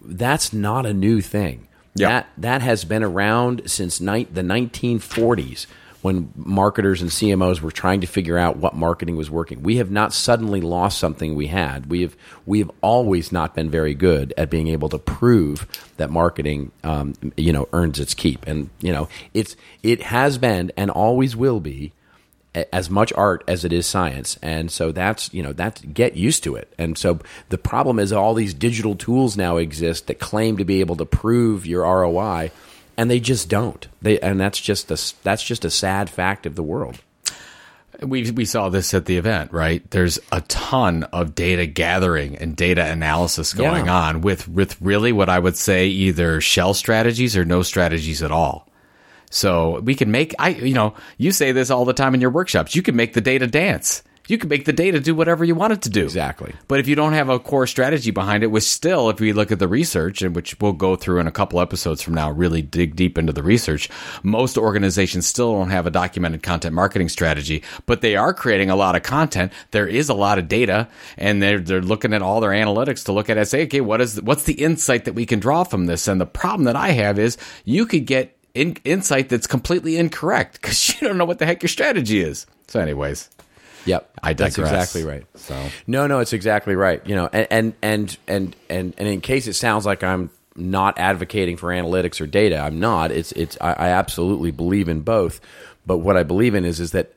that's not a new thing. Yeah. That that has been around since the 1940s when marketers and CMOs were trying to figure out what marketing was working. We have not suddenly lost something we had. We have we have always not been very good at being able to prove that marketing, um, you know, earns its keep. And you know, it's it has been and always will be as much art as it is science and so that's you know that's get used to it and so the problem is all these digital tools now exist that claim to be able to prove your ROI and they just don't they and that's just a that's just a sad fact of the world we we saw this at the event, right? There's a ton of data gathering and data analysis going Yeah. on with with really what I would say either shell strategies or no strategies at all. So we can make I you know, you say this all the time in your workshops. You can make the data dance. You can make the data do whatever you want it to do. Exactly. But if you don't have a core strategy behind it, which still, if we look at the research, and which we'll go through in a couple episodes from now, really dig deep into the research, most organizations still don't have a documented content marketing strategy, but they are creating a lot of content. There is a lot of data, and they're they're looking at all their analytics to look at it and say, okay, what is what's the insight that we can draw from this? And the problem that I have is you could get in, insight that's completely incorrect because you don't know what the heck your strategy is. So, anyways. Yep, I That's digress. exactly right. So No, no, it's exactly right. You know, and and and and and, and in case it sounds like I'm not advocating for analytics or data, I'm not. It's it's I, I absolutely believe in both. But what I believe in is is that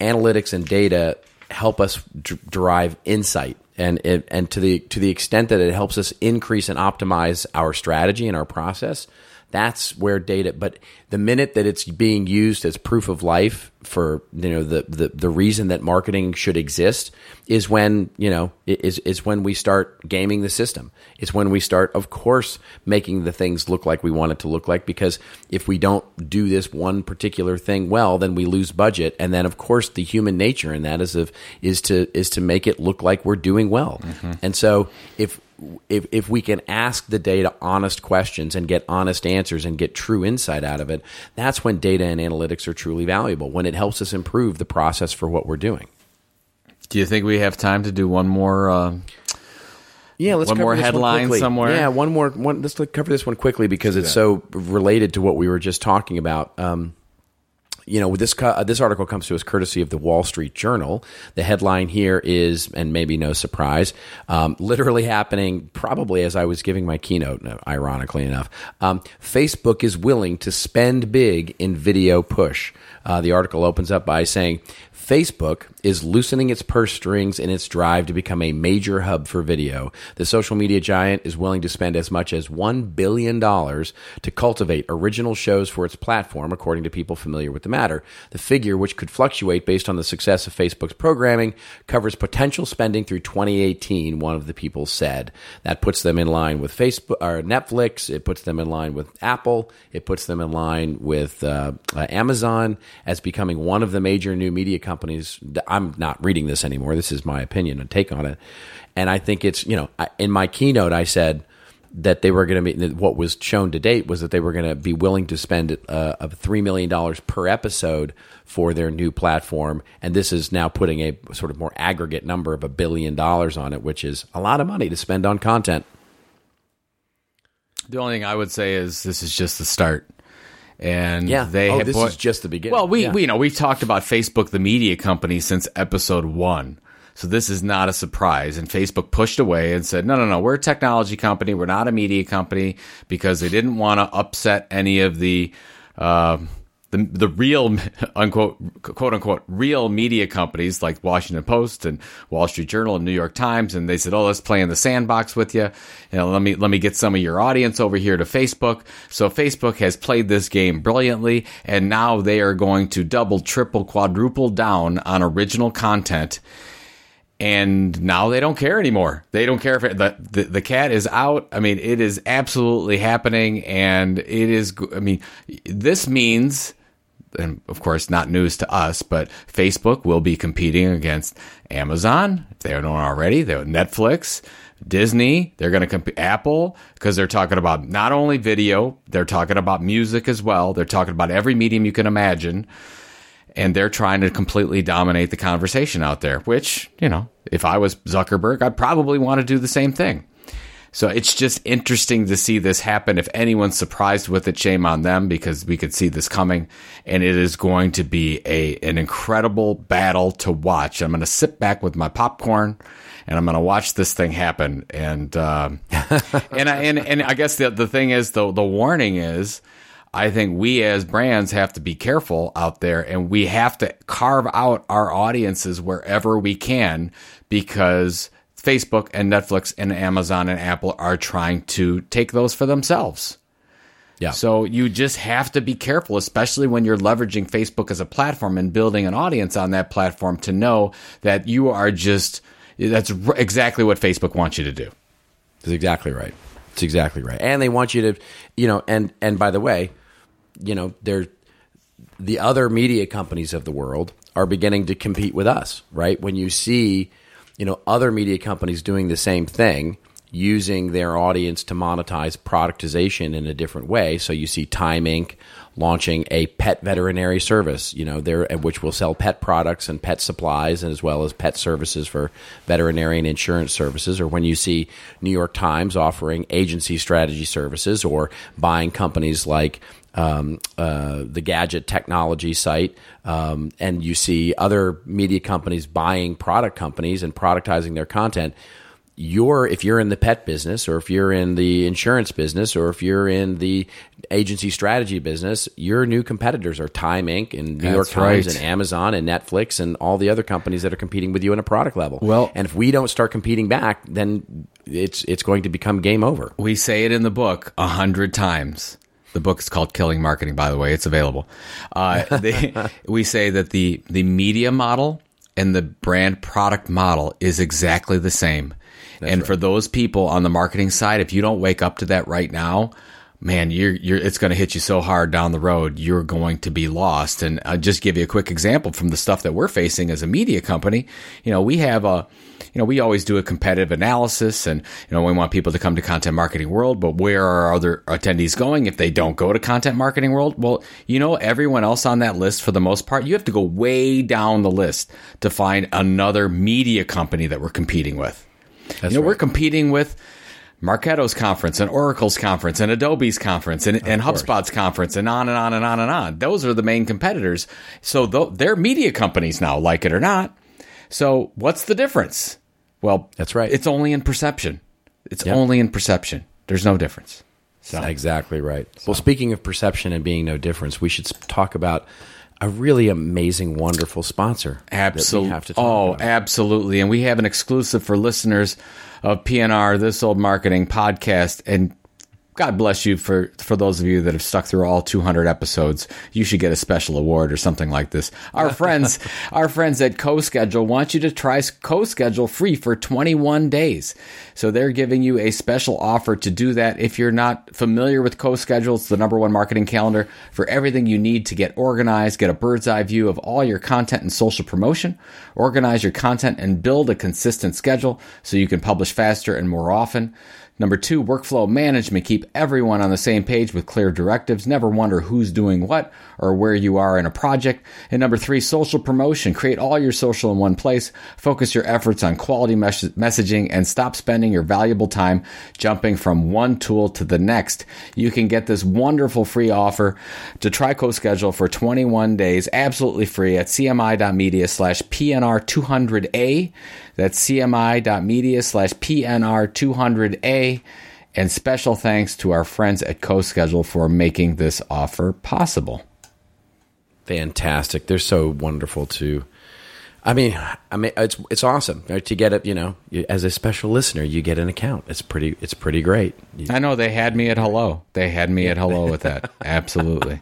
analytics and data help us d- derive insight. And it, and to the to the extent that it helps us increase and optimize our strategy and our process, that's where data. But the minute that it's being used as proof of life for you know the the, the reason that marketing should exist is when you know is is when we start gaming the system. It's when we start, of course, making the things look like we want it to look like. Because if we don't do this one particular thing well, then we lose budget, and then of course the human nature in that is of is to is to make it look like we're doing well. Mm-hmm. And so if if if we can ask the data honest questions and get honest answers and get true insight out of it, that's when data and analytics are truly valuable. When it helps us improve the process for what we're doing. Do you think we have time to do one more? Uh, Yeah, let's One cover more this headline quickly. somewhere? Yeah, one more. One. Let's cover this one quickly because it's so related to what we were just talking about. Um, you know, this uh, this article comes to us courtesy of the Wall Street Journal. The headline here is, and maybe no surprise, um, literally happening probably as I was giving my keynote. Ironically enough, um, Facebook is willing to spend big in video push. Uh, the article opens up by saying Facebook is loosening its purse strings in its drive to become a major hub for video. The social media giant is willing to spend as much as $1 billion to cultivate original shows for its platform, according to people familiar with the matter. The figure, which could fluctuate based on the success of Facebook's programming, covers potential spending through 2018, one of the people said. That puts them in line with Facebook or Netflix. It puts them in line with Apple. It puts them in line with uh, uh, Amazon as becoming one of the major new media companies. I'm not reading this anymore. This is my opinion and take on it. And I think it's, you know, I- in my keynote, I said that they were going to be, what was shown to date was that they were going to be willing to spend uh, $3 million per episode for their new platform. And this is now putting a sort of more aggregate number of a billion dollars on it, which is a lot of money to spend on content. The only thing I would say is this is just the start. And Yeah. they Oh, have this is just the beginning. Well, we, Yeah. we you know we've talked about Facebook, the media company, since episode one. So this is not a surprise. And Facebook pushed away and said, no, no, no, we're a technology company. We're not a media company because they didn't want to upset any of the, uh, the, the real, unquote, quote unquote, real media companies like Washington Post and Wall Street Journal and New York Times. And they said, oh, let's play in the sandbox with you. Know, let me, let me get some of your audience over here to Facebook. So Facebook has played this game brilliantly. And now they are going to double, triple, quadruple down on original content and now they don't care anymore. They don't care if it, the, the the cat is out. I mean, it is absolutely happening, and it is. I mean, this means, and of course, not news to us, but Facebook will be competing against Amazon if they don't already. They're Netflix. Disney, they're going to compete Apple because they're talking about not only video, they're talking about music as well. They're talking about every medium you can imagine and they're trying to completely dominate the conversation out there, which, you know, if I was Zuckerberg, I'd probably want to do the same thing. So it's just interesting to see this happen. If anyone's surprised with it, shame on them because we could see this coming and it is going to be a, an incredible battle to watch. I'm going to sit back with my popcorn and I'm going to watch this thing happen. And, um, and I, and, and I guess the, the thing is the, the warning is, I think we as brands have to be careful out there and we have to carve out our audiences wherever we can because Facebook and Netflix and Amazon and Apple are trying to take those for themselves. Yeah. So you just have to be careful, especially when you're leveraging Facebook as a platform and building an audience on that platform to know that you are just, that's r- exactly what Facebook wants you to do. That's exactly right. It's exactly right. And they want you to, you know, and and by the way, you know, they're the other media companies of the world are beginning to compete with us, right? When you see, you know, other media companies doing the same thing, using their audience to monetize productization in a different way. So you see Time Inc. launching a pet veterinary service, you know, there which will sell pet products and pet supplies and as well as pet services for veterinarian insurance services or when you see New York Times offering agency strategy services or buying companies like um, uh, the gadget technology site, um, and you see other media companies buying product companies and productizing their content. You're if you're in the pet business, or if you're in the insurance business, or if you're in the agency strategy business, your new competitors are Time Inc. and New York Times right. and Amazon and Netflix and all the other companies that are competing with you on a product level. Well- and if we don't start competing back, then it's it's going to become game over. We say it in the book a hundred times. The book is called Killing Marketing, by the way. It's available. Uh, they, we say that the the media model and the brand product model is exactly the same. And for those people on the marketing side, if you don't wake up to that right now, man, you're you're it's going to hit you so hard down the road. You're going to be lost. And I'll just give you a quick example from the stuff that we're facing as a media company. You know, we have a you know, we always do a competitive analysis and, you know, we want people to come to content marketing world, but where are other attendees going if they don't go to content marketing world? Well, you know, everyone else on that list for the most part, you have to go way down the list to find another media company that we're competing with. You know, we're competing with Marketo's conference and Oracle's conference and Adobe's conference and, and HubSpot's conference and on and on and on and on. Those are the main competitors. So th- they're media companies now, like it or not. So what's the difference? Well, That's right. It's only in perception. It's Yep. only in perception. There's no difference. So Exactly right. Well, speaking of perception and being no difference, we should talk about a really amazing, wonderful sponsor. Absolutely. have to talk Oh, about. absolutely. And we have an exclusive for listeners of PNR, this old marketing podcast. And God bless you for, for those of you that have stuck through all 200 episodes. You should get a special award or something like this. Our friends, our friends at CoSchedule want you to try CoSchedule free for 21 days. So they're giving you a special offer to do that. If you're not familiar with CoSchedule, it's the number one marketing calendar for everything you need to get organized, get a bird's eye view of all your content and social promotion, organize your content and build a consistent schedule so you can publish faster and more often. Number two, workflow management. Keep everyone on the same page with clear directives. Never wonder who's doing what or where you are in a project. And number three, social promotion. Create all your social in one place. Focus your efforts on quality mes- messaging and stop spending your valuable time jumping from one tool to the next. You can get this wonderful free offer to try CoSchedule for 21 days, absolutely free at cmi.media slash PNR200A. That's cmi.media slash PNR200A. And special thanks to our friends at CoSchedule for making this offer possible. fantastic. They're so wonderful to. I mean, I mean, it's it's awesome right? to get it. You know, as a special listener, you get an account. It's pretty. It's pretty great. You- I know they had me at hello. They had me at hello with that. Absolutely.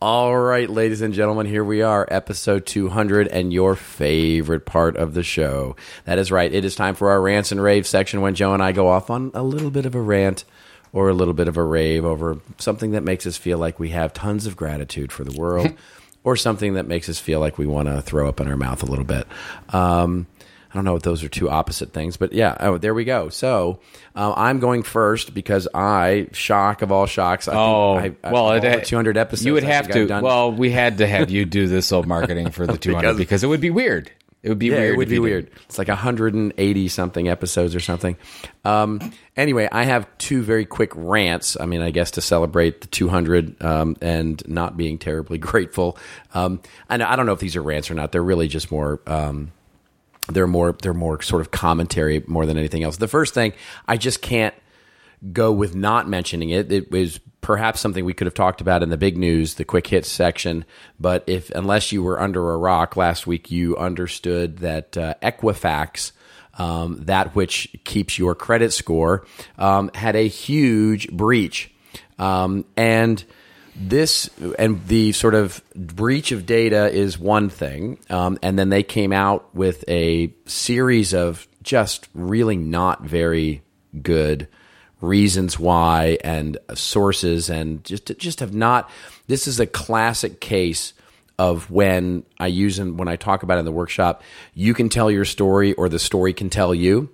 All right, ladies and gentlemen, here we are, episode 200, and your favorite part of the show. That is right. It is time for our rants and raves section when Joe and I go off on a little bit of a rant or a little bit of a rave over something that makes us feel like we have tons of gratitude for the world or something that makes us feel like we want to throw up in our mouth a little bit. Um, I don't know if those are two opposite things, but yeah, oh, there we go. So uh, I'm going first because I, shock of all shocks, I Oh, think I, I, well, it the had- 200 episodes. You would have to. done- Well, we had to have you do this old marketing for the 200 Because- because, it would be weird. It would be yeah, weird. it would be weird. didn't. It's like 180 something episodes or something. Um, anyway, I have two very quick rants. I mean, I guess to celebrate the 200 um, and not being terribly grateful. Um, and I don't know if these are rants or not. They're really just more. Um, they're more. They're more sort of commentary more than anything else. The first thing, I just can't go with not mentioning it. It was perhaps something we could have talked about in the big news, the quick hits section. But if unless you were under a rock last week, you understood that uh, Equifax. Um, that which keeps your credit score um, had a huge breach, um, and this and the sort of breach of data is one thing, um, and then they came out with a series of just really not very good reasons why and sources and just just have not this is a classic case of when I use and when I talk about in the workshop you can tell your story or the story can tell you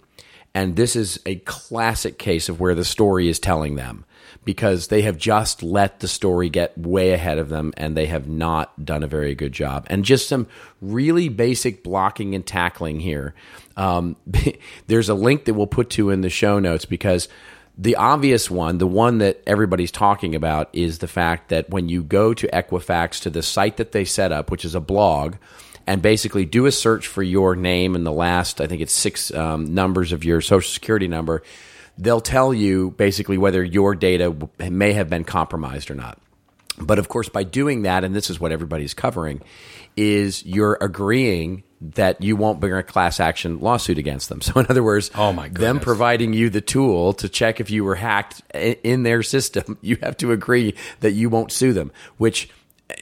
and this is a classic case of where the story is telling them because they have just let the story get way ahead of them and they have not done a very good job. And just some really basic blocking and tackling here. Um, there's a link that we'll put to in the show notes because the obvious one, the one that everybody's talking about, is the fact that when you go to Equifax to the site that they set up, which is a blog, and basically do a search for your name and the last, I think it's six um, numbers of your social security number, they'll tell you basically whether your data may have been compromised or not. But of course, by doing that, and this is what everybody's covering, is you're agreeing that you won't bring a class action lawsuit against them. So, in other words, Oh, my them providing you the tool to check if you were hacked in their system, you have to agree that you won't sue them, which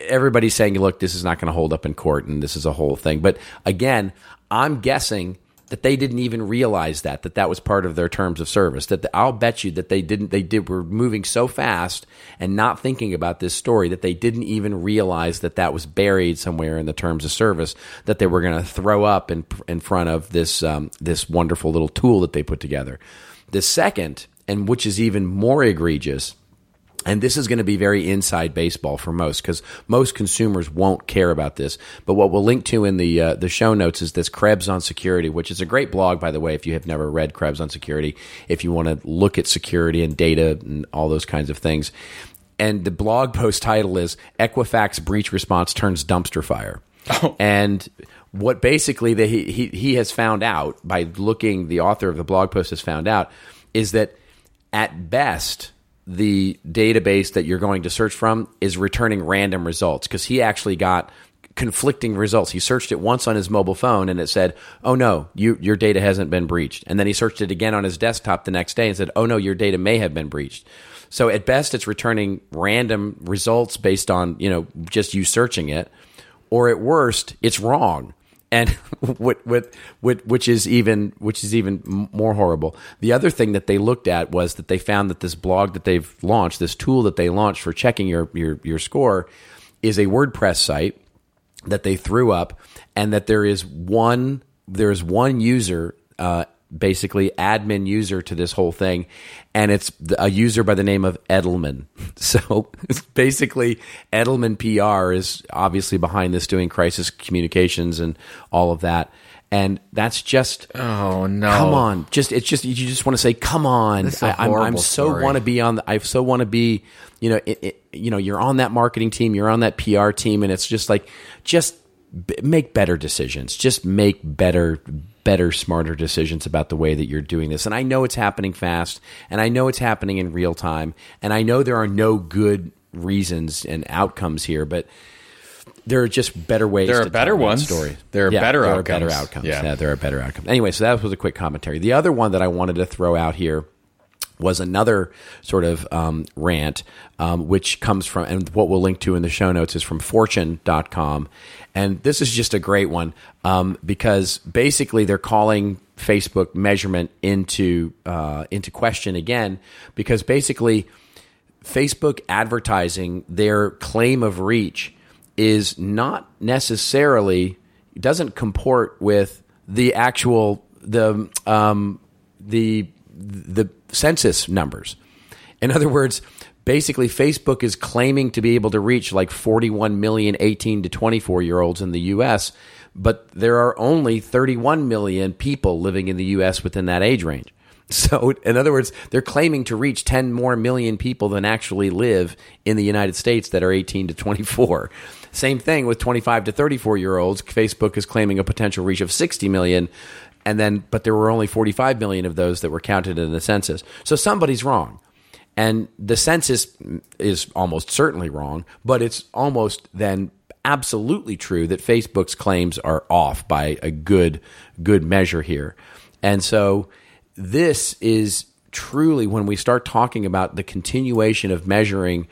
everybody's saying, look, this is not going to hold up in court and this is a whole thing. But again, I'm guessing that they didn't even realize that that that was part of their terms of service that the, I'll bet you that they didn't they did were moving so fast and not thinking about this story that they didn't even realize that that was buried somewhere in the terms of service that they were going to throw up in in front of this um, this wonderful little tool that they put together. The second and which is even more egregious And this is going to be very inside baseball for most because most consumers won't care about this. But what we'll link to in the uh, the show notes is this Krebs on security, which is a great blog, by the way. If you have never read Krebs on security, if you want to look at security and data and all those kinds of things, and the blog post title is Equifax breach response turns dumpster fire. And what basically that he, he he has found out by looking, the author of the blog post has found out is that at best the database that you're going to search from is returning random results because he actually got conflicting results. He searched it once on his mobile phone and it said, "Oh no, you, your data hasn't been breached." And then he searched it again on his desktop the next day and said, "Oh no, your data may have been breached." So at best, it's returning random results based on you know just you searching it, or at worst, it's wrong. And what, what, what, which is even which is even more horrible. The other thing that they looked at was that they found that this blog that they've launched, this tool that they launched for checking your your, your score, is a WordPress site that they threw up, and that there is one there is one user, uh, basically admin user to this whole thing, and it's a user by the name of Edelman. So it's basically Edelman PR is obviously behind this, doing crisis communications and all of that. And that's just Oh no! come on just it's just you just want to say come on This is a I, I'm, I'm so want to be on the, i so want to be you know it, it, you know you're on that marketing team you're on that pr team and it's just like just b- make better decisions just make better better smarter decisions about the way that you're doing this and i know it's happening fast and i know it's happening in real time and i know there are no good reasons and outcomes here but there are just better ways. There are to better tell ones. Story. There are Yeah, better there outcomes. Are better outcomes. Yeah. Yeah. there are better outcomes. Anyway, so that was a quick commentary. The other one that I wanted to throw out here was another sort of um, rant, um, which comes from, and what we'll link to in the show notes is from fortune.com. And this is just a great one um, because basically they're calling Facebook measurement into uh, into question again because basically Facebook advertising, their claim of reach is not necessarily doesn't comport with the actual the um, the the census numbers. In other words, basically Facebook is claiming to be able to reach like 41 million 18 to 24 year olds in the US, but there are only 31 million people living in the US within that age range. So, in other words, they're claiming to reach 10 more million people than actually live in the United States that are 18 to 24. Same thing with 25 to 34 year olds. Facebook is claiming a potential reach of 60 million, and then, but there were only 45 million of those that were counted in the census. So somebody's wrong. And the census is almost certainly wrong, but it's almost then absolutely true that Facebook's claims are off by a good good measure here. And so this is truly when we start talking about the continuation of measuring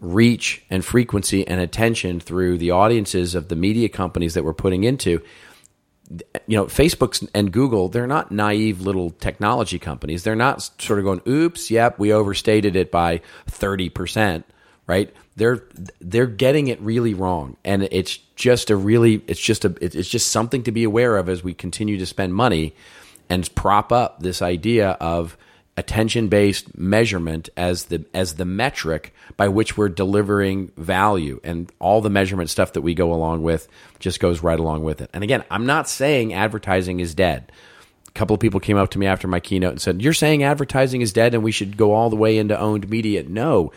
reach and frequency and attention through the audiences of the media companies that we're putting into you know, Facebook and Google, they're not naive little technology companies. They're not sort of going, "Oops, yep, we overstated it by 30%." Right? They're they're getting it really wrong. And it's just a really it's just a it's just something to be aware of as we continue to spend money and prop up this idea of attention-based measurement as the as the metric by which we're delivering value and all the measurement stuff that we go along with just goes right along with it. And again, I'm not saying advertising is dead. A couple of people came up to me after my keynote and said, "You're saying advertising is dead and we should go all the way into owned media." No.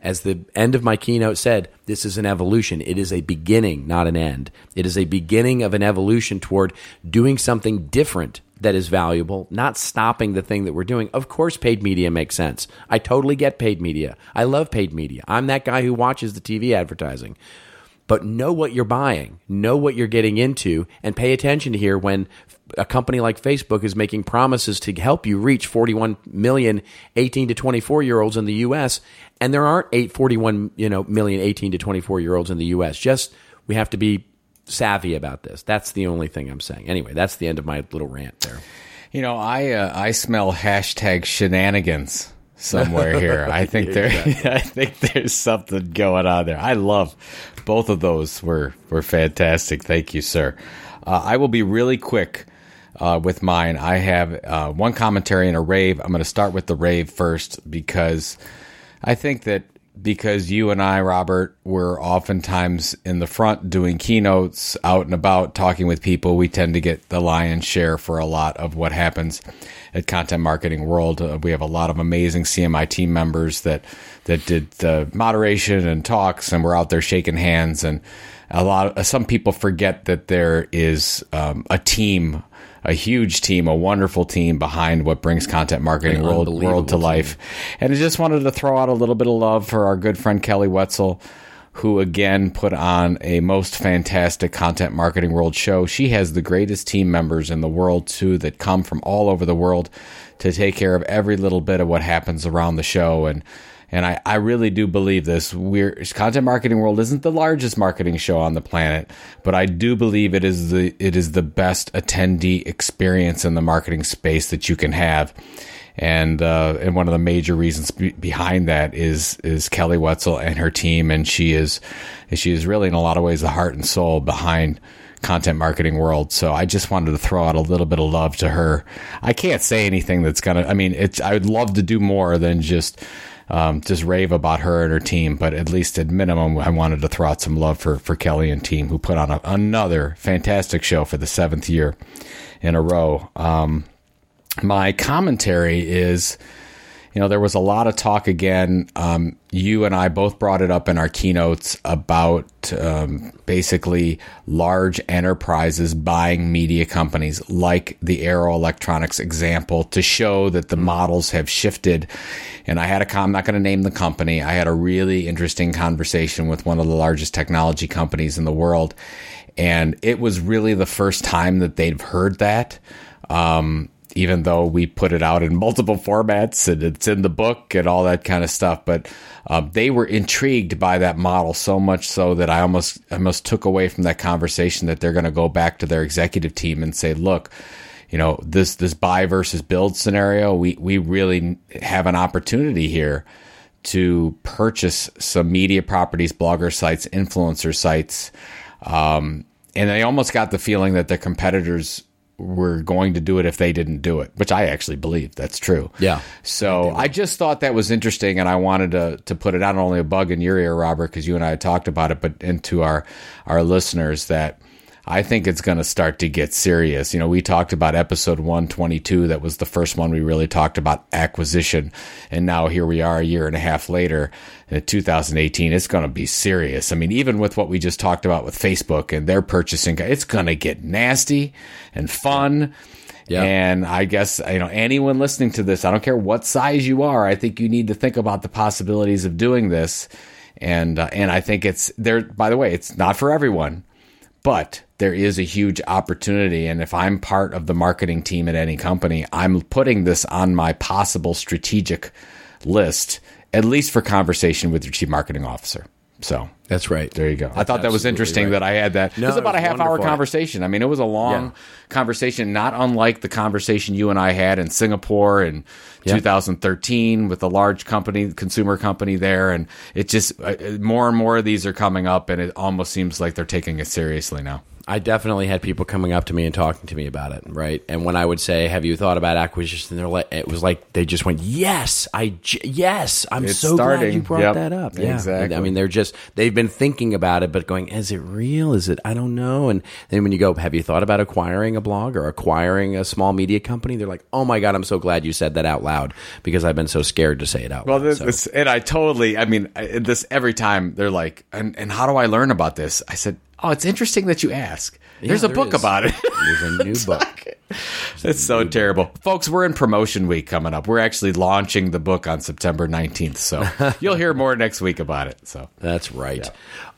As the end of my keynote said, this is an evolution. It is a beginning, not an end. It is a beginning of an evolution toward doing something different that is valuable, not stopping the thing that we're doing. Of course, paid media makes sense. I totally get paid media. I love paid media. I'm that guy who watches the TV advertising. But know what you're buying, know what you're getting into, and pay attention to here when a company like Facebook is making promises to help you reach 41 million 18 to 24 year olds in the US, and there aren't 841 you know million 18 to 24 year olds in the US. Just we have to be savvy about this. That's the only thing I'm saying. Anyway, that's the end of my little rant there. You know, I uh, I smell hashtag shenanigans somewhere here. I think there I think there's something going on there. I love both of those were were fantastic. Thank you, sir. Uh, I will be really quick uh, with mine. I have uh, one commentary and a rave. I'm going to start with the rave first because I think that because you and I, Robert, were oftentimes in the front doing keynotes, out and about, talking with people. We tend to get the lion's share for a lot of what happens at Content Marketing World. Uh, we have a lot of amazing CMI team members that that did the moderation and talks, and we're out there shaking hands. And a lot, of, some people forget that there is um, a team a huge team, a wonderful team behind what brings content marketing An world, world to team. life. And I just wanted to throw out a little bit of love for our good friend Kelly Whetsell, who again put on a most fantastic content marketing world show. She has the greatest team members in the world too that come from all over the world to take care of every little bit of what happens around the show and and I, I really do believe this. We're content marketing world isn't the largest marketing show on the planet, but I do believe it is the it is the best attendee experience in the marketing space that you can have. And uh, and one of the major reasons be- behind that is is Kelly Whetsell and her team, and she is she is really in a lot of ways the heart and soul behind content marketing world. So I just wanted to throw out a little bit of love to her. I can't say anything that's gonna. I mean, it's. I would love to do more than just um, just rave about her and her team, but at least at minimum, I wanted to throw out some love for for Kelly and team who put on a, another fantastic show for the seventh year in a row. Um, my commentary is you know, there was a lot of talk again. Um, you and I both brought it up in our keynotes about um, basically large enterprises buying media companies like the Arrow Electronics example to show that the models have shifted. And I had a, I'm not going to name the company. I had a really interesting conversation with one of the largest technology companies in the world. And it was really the first time that they've heard that. Um, even though we put it out in multiple formats and it's in the book and all that kind of stuff. But um, they were intrigued by that model so much so that I almost almost took away from that conversation that they're going to go back to their executive team and say, look. You know this this buy versus build scenario. We we really have an opportunity here to purchase some media properties, blogger sites, influencer sites, um, and I almost got the feeling that their competitors were going to do it if they didn't do it, which I actually believe that's true. Yeah. So I just thought that was interesting, and I wanted to to put it not only a bug in your ear, Robert, because you and I had talked about it, but into our our listeners that. I think it's going to start to get serious. You know, we talked about episode 122. That was the first one we really talked about acquisition. And now here we are a year and a half later in 2018. It's going to be serious. I mean, even with what we just talked about with Facebook and their purchasing, it's going to get nasty and fun. Yeah. And I guess, you know, anyone listening to this, I don't care what size you are, I think you need to think about the possibilities of doing this. And, uh, and I think it's there, by the way, it's not for everyone but there is a huge opportunity. And if I'm part of the marketing team at any company, I'm putting this on my possible strategic list, at least for conversation with your chief marketing officer. So That's right. there you go. I thought that was interesting right. that I had that. No, it was about it a was half hour conversation. I mean, it was a long Yeah. conversation, not unlike the conversation you and I had in Singapore in Yeah. 2013 with the large company, consumer company there. And it just, uh, more and more of these are coming up, and it almost seems like they're taking it seriously now. I definitely had people coming up to me and talking to me about it, right? And when I would say, "Have you thought about acquisition?" They're like, it was like they just went, "Yes, I j- yes, I'm It's so glad starting. you brought Yep. that up." Yeah, Exactly. I mean, they're just they've been thinking about it, but going, "Is it real? Is it? I don't know." And then when you go, "Have you thought about acquiring a blog or acquiring a small media company?" They're like, "Oh my god, I'm so glad you said that out loud because I've been so scared to say it out Well, loud." this, So- this, and I totally, I mean, this every time they're like, and, and how do I learn about this? I said, oh, it's interesting that you ask. There's a there book is. about it. There's a new book. it's so terrible. Folks, we're in promotion week coming up. We're actually launching the book on September 19th. So you'll hear more next week about it. So That's right.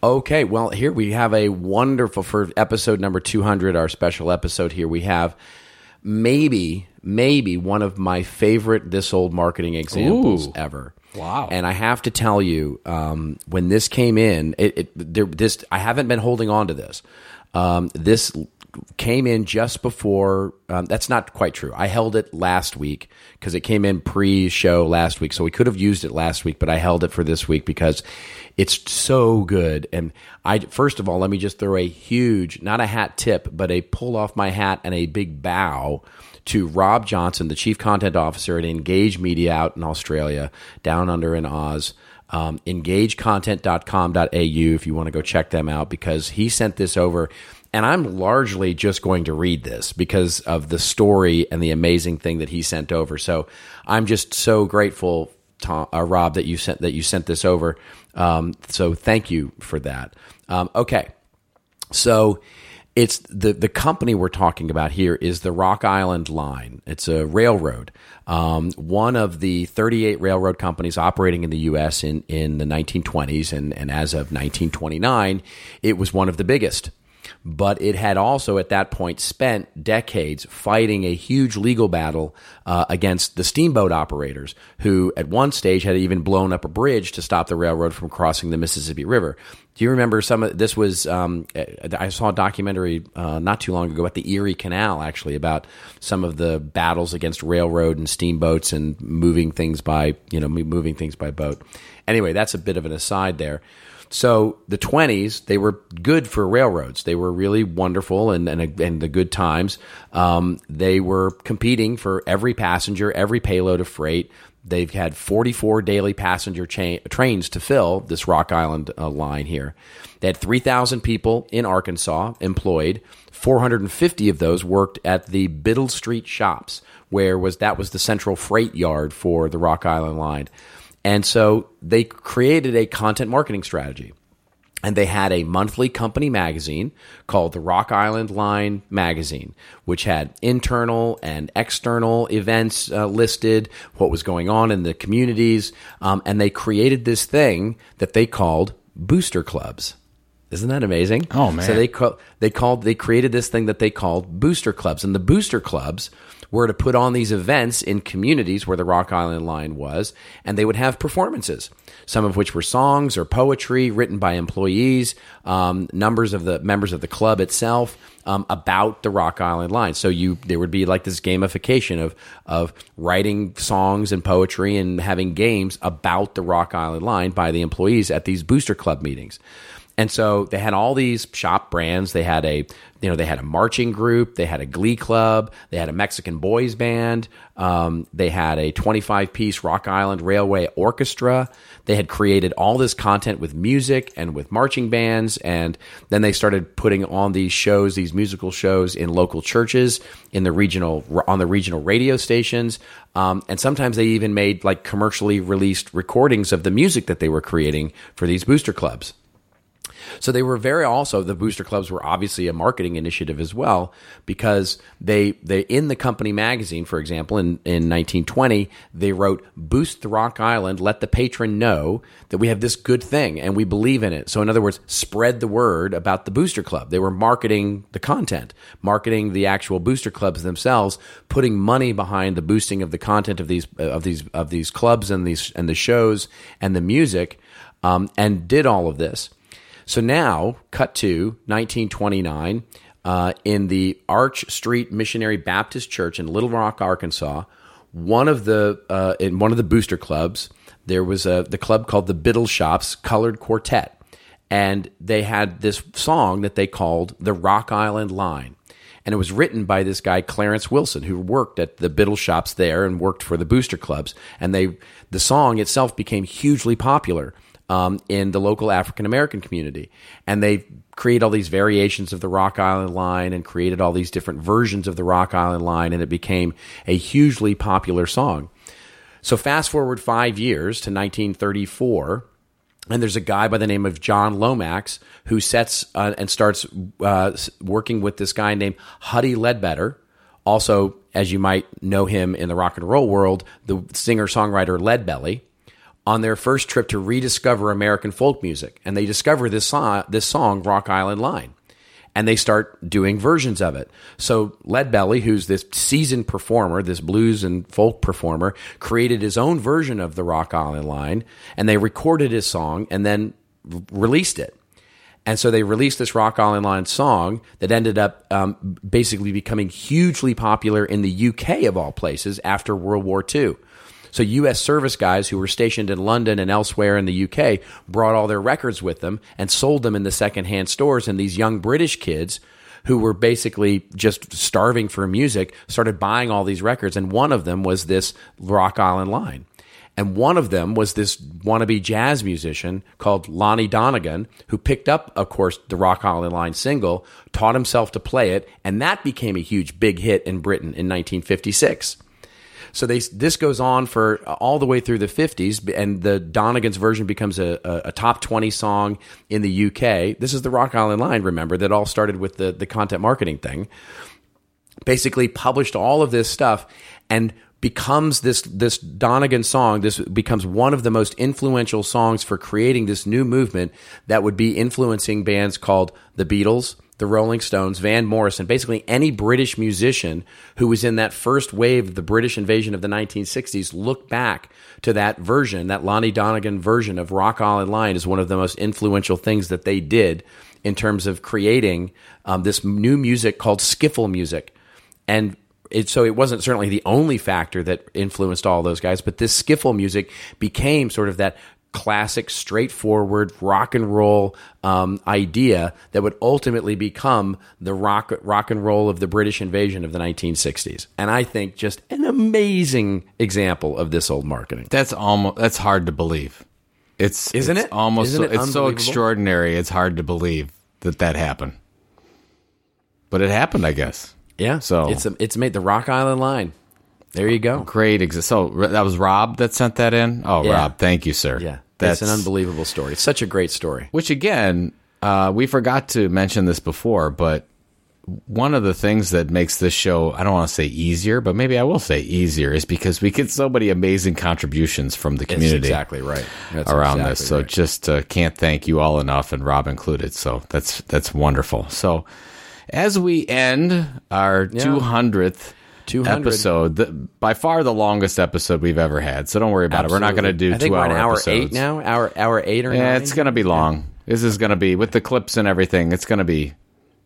Okay, well, here we have a wonderful for episode number 200, our special episode here. We have maybe, maybe one of my favorite this old marketing examples Ooh. ever. Wow. And I have to tell you, um, when this came in, it, it there, this I haven't been holding on to this. Um, this came in just before. Um, that's not quite true. I held it last week because it came in pre-show last week, so we could have used it last week, but I held it for this week because it's so good. And I first of all, let me just throw a huge, not a hat tip, but a pull off my hat and a big bow to Rob Johnson, the chief content officer at Engage Media out in Australia, down under in Oz. um, engagecontent.com.au if you want to go check them out because he sent this over. And I'm largely just going to read this because of the story and the amazing thing that he sent over. So I'm just so grateful, Tom, uh, Rob, that you sent that you sent this over. Um, so thank you for that. Um, okay, so it's the the company we're talking about here is the Rock Island Line. It's a railroad, um, one of the 38 railroad companies operating in the U.S. in in the 1920s, and and as of 1929, it was one of the biggest. But it had also at that point spent decades fighting a huge legal battle uh, against the steamboat operators, who at one stage had even blown up a bridge to stop the railroad from crossing the Mississippi River. Do you remember some of this? Was um, I saw a documentary uh, not too long ago about the Erie Canal, actually, about some of the battles against railroad and steamboats and moving things by you know moving things by boat. Anyway, that's a bit of an aside there. So the 20s, they were good for railroads. They were really wonderful and, and, and the good times. Um, they were competing for every passenger, every payload of freight. They've had 44 daily passenger cha- trains to fill this Rock Island uh, line here. They had 3,000 people in Arkansas employed. 450 of those worked at the Biddle Street shops, where was that was the central freight yard for the Rock Island line. And so they created a content marketing strategy. And they had a monthly company magazine called the Rock Island Line Magazine, which had internal and external events uh, listed, what was going on in the communities. Um, and they created this thing that they called booster clubs. Isn't that amazing? Oh, man. So they call, they called they created this thing that they called booster clubs, and the booster clubs were to put on these events in communities where the Rock Island line was, and they would have performances, some of which were songs or poetry written by employees, um, numbers of the members of the club itself. Um, about the Rock Island line, so you there would be like this gamification of of writing songs and poetry and having games about the Rock Island line by the employees at these booster club meetings. And so they had all these shop brands. They had a, you know, they had a marching group. They had a glee club. They had a Mexican boys band. Um, they had a 25 piece Rock Island Railway orchestra. They had created all this content with music and with marching bands. And then they started putting on these shows, these musical shows in local churches, in the regional, on the regional radio stations. Um, and sometimes they even made like commercially released recordings of the music that they were creating for these booster clubs. So they were very also the booster clubs were obviously a marketing initiative as well because they they in the company magazine, for example, in, in 1920, they wrote Boost the Rock Island, let the patron know that we have this good thing and we believe in it. So in other words, spread the word about the booster club. They were marketing the content, marketing the actual booster clubs themselves, putting money behind the boosting of the content of these of these of these clubs and these and the shows and the music. Um, and did all of this. So now, cut to 1929, uh, in the Arch Street Missionary Baptist Church in Little Rock, Arkansas, one of the uh, in one of the booster clubs, there was a the club called the Biddle Shops Colored Quartet, and they had this song that they called the Rock Island Line. And it was written by this guy Clarence Wilson, who worked at the Biddle shops there and worked for the booster clubs. And they, the song itself became hugely popular um, in the local African American community. And they create all these variations of the Rock Island line and created all these different versions of the Rock Island line, and it became a hugely popular song. So, fast forward five years to 1934. And there's a guy by the name of John Lomax who sets uh, and starts uh, working with this guy named Huddie Ledbetter. Also, as you might know him in the rock and roll world, the singer songwriter Leadbelly on their first trip to rediscover American folk music, and they discover this song, this song "Rock Island Line," and they start doing versions of it. So Leadbelly, who's this seasoned performer, this blues and folk performer, created his own version of the Rock Island Line, and they recorded his song and then released it. And so they released this Rock Island Line song that ended up um, basically becoming hugely popular in the UK of all places after World War II. So U.S. service guys who were stationed in London and elsewhere in the UK brought all their records with them and sold them in the secondhand stores. And these young British kids who were basically just starving for music started buying all these records. And one of them was this Rock Island line. And one of them was this wannabe jazz musician called Lonnie Donegan, who picked up, of course, the Rock Island Line single, taught himself to play it, and that became a huge big hit in Britain in 1956. So they, this goes on for uh, all the way through the 50s, and the Donegan's version becomes a, a, a, top 20 song in the UK. This is the Rock Island Line, remember, that all started with the, the content marketing thing. Basically, published all of this stuff and becomes this this Donegan song. This becomes one of the most influential songs for creating this new movement that would be influencing bands called the Beatles, the Rolling Stones, Van Morrison, basically any British musician who was in that first wave of the British invasion of the 1960s, look back to that version, that Lonnie Donegan version of Rock Island Line is one of the most influential things that they did in terms of creating um, this new music called skiffle music. And it, so it wasn't certainly the only factor that influenced all those guys, but this skiffle music became sort of that classic, straightforward rock and roll um, idea that would ultimately become the rock rock and roll of the British invasion of the 1960s. And I think just an amazing example of this old marketing. That's almost that's hard to believe. It's isn't it's it almost isn't it it's so extraordinary. It's hard to believe that that happened, but it happened, I guess. Yeah. So it's a, it's made the Rock Island line. There you go. Great. Ex- so that was Rob that sent that in. Oh, Yeah. Rob, thank you, sir. Yeah. That's That's an unbelievable story. It's such a great story. Which again, uh, we forgot to mention this before, but one of the things that makes this show, I don't want to say easier, but maybe I will say easier, is because we get so many amazing contributions from the It's community exactly right. That's around exactly this. So right. just uh, can't thank you all enough, and Rob included. So that's that's wonderful. So as we end our Yeah. two hundredth. 200. episode, the, by far the longest episode we've ever had. So don't worry about it. We're not going to do I think two we're hour hour episodes. eight now. Hour hour eight or Yeah, nine. it's going to be long. This is going to be with the clips and everything. It's going to be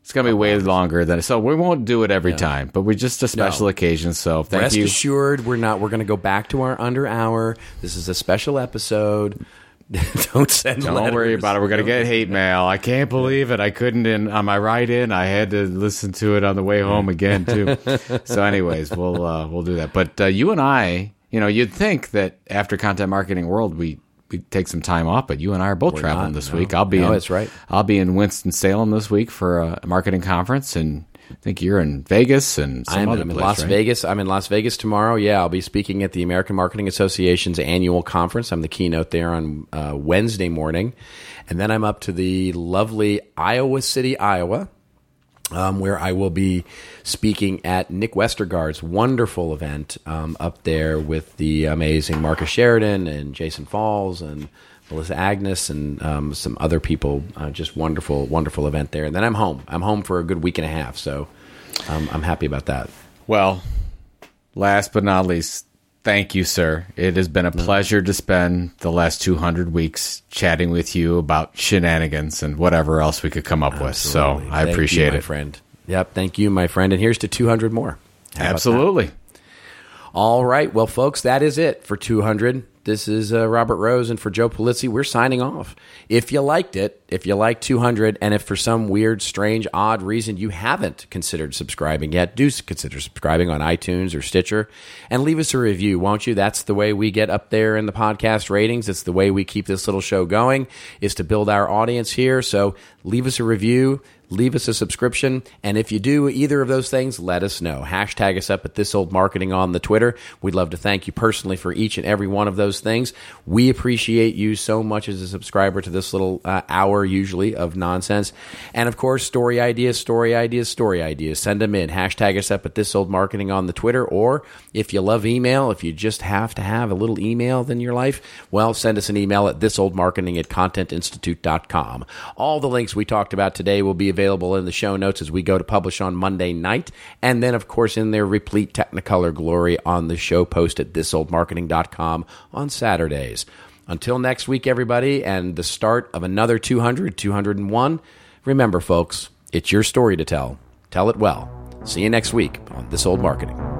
it's going to be way longer than so. We won't do it every time, but we're just a special No. occasion. So thank you. Rest you. assured, we're not. We're going to go back to our under hour. This is a special episode. Don't send. Don't worry about it. We're gonna get hate mail. I can't believe it. I couldn't in on my ride in. I had to listen to it on the way home again too. so, anyways, we'll uh, we'll do that. But uh, you and I, you know, you'd think that after content marketing world, we we take some time off. But you and I are both traveling not, this no. week. I'll be No, in, that's right. I'll be in Winston Salem this week for a marketing conference, and I think you're in Vegas and some I'm, other I'm in place, Las right? Vegas. I'm in Las Vegas tomorrow. Yeah, I'll be speaking at the American Marketing Association's annual conference. I'm the keynote there on uh, Wednesday morning, and then I'm up to the lovely Iowa City, Iowa. Um, where I will be speaking at Nick Westergaard's wonderful event um, up there with the amazing Marcus Sheridan and Jason Falls and Melissa Agnes and um, some other people. Uh, just wonderful, wonderful event there. And then I'm home. I'm home for a good week and a half. So um, I'm happy about that. Well, last but not least, thank you, sir. It has been a pleasure to spend the last 200 weeks chatting with you about shenanigans and whatever else we could come up with. So I Thank you, appreciate my it. friend. Yep, thank you, my friend. And here's to 200 more. How? Absolutely. All right. Well, folks, that is it for 200. This is uh, Robert Rose, and for Joe Pulizzi, we're signing off. If you liked it, if you like 200, and if for some weird, strange, odd reason you haven't considered subscribing yet, do consider subscribing on iTunes or Stitcher and leave us a review, won't you? That's the way we get up there in the podcast ratings. It's the way we keep this little show going, is to build our audience here. So leave us a review leave us a subscription. And if you do either of those things, let us know. Hashtag us up at This Old Marketing on the Twitter. We'd love to thank you personally for each and every one of those things. We appreciate you so much as a subscriber to this little uh, hour, usually, of nonsense. And of course, story ideas, story ideas, story ideas. Send them in. Hashtag us up at This Old Marketing on the Twitter. Or if you love email, if you just have to have a little email in your life, well, send us an email at thisoldmarketing at contentinstitute.com. All the links we talked about today will be available in the show notes as we go to publish on Monday night. And then, of course, in their replete Technicolor glory on the show post at thisoldmarketing.com on Saturdays. Until next week, everybody, and the start of another 200, 201, remember, folks, it's your story to tell. Tell it well. See you next week on This Old Marketing.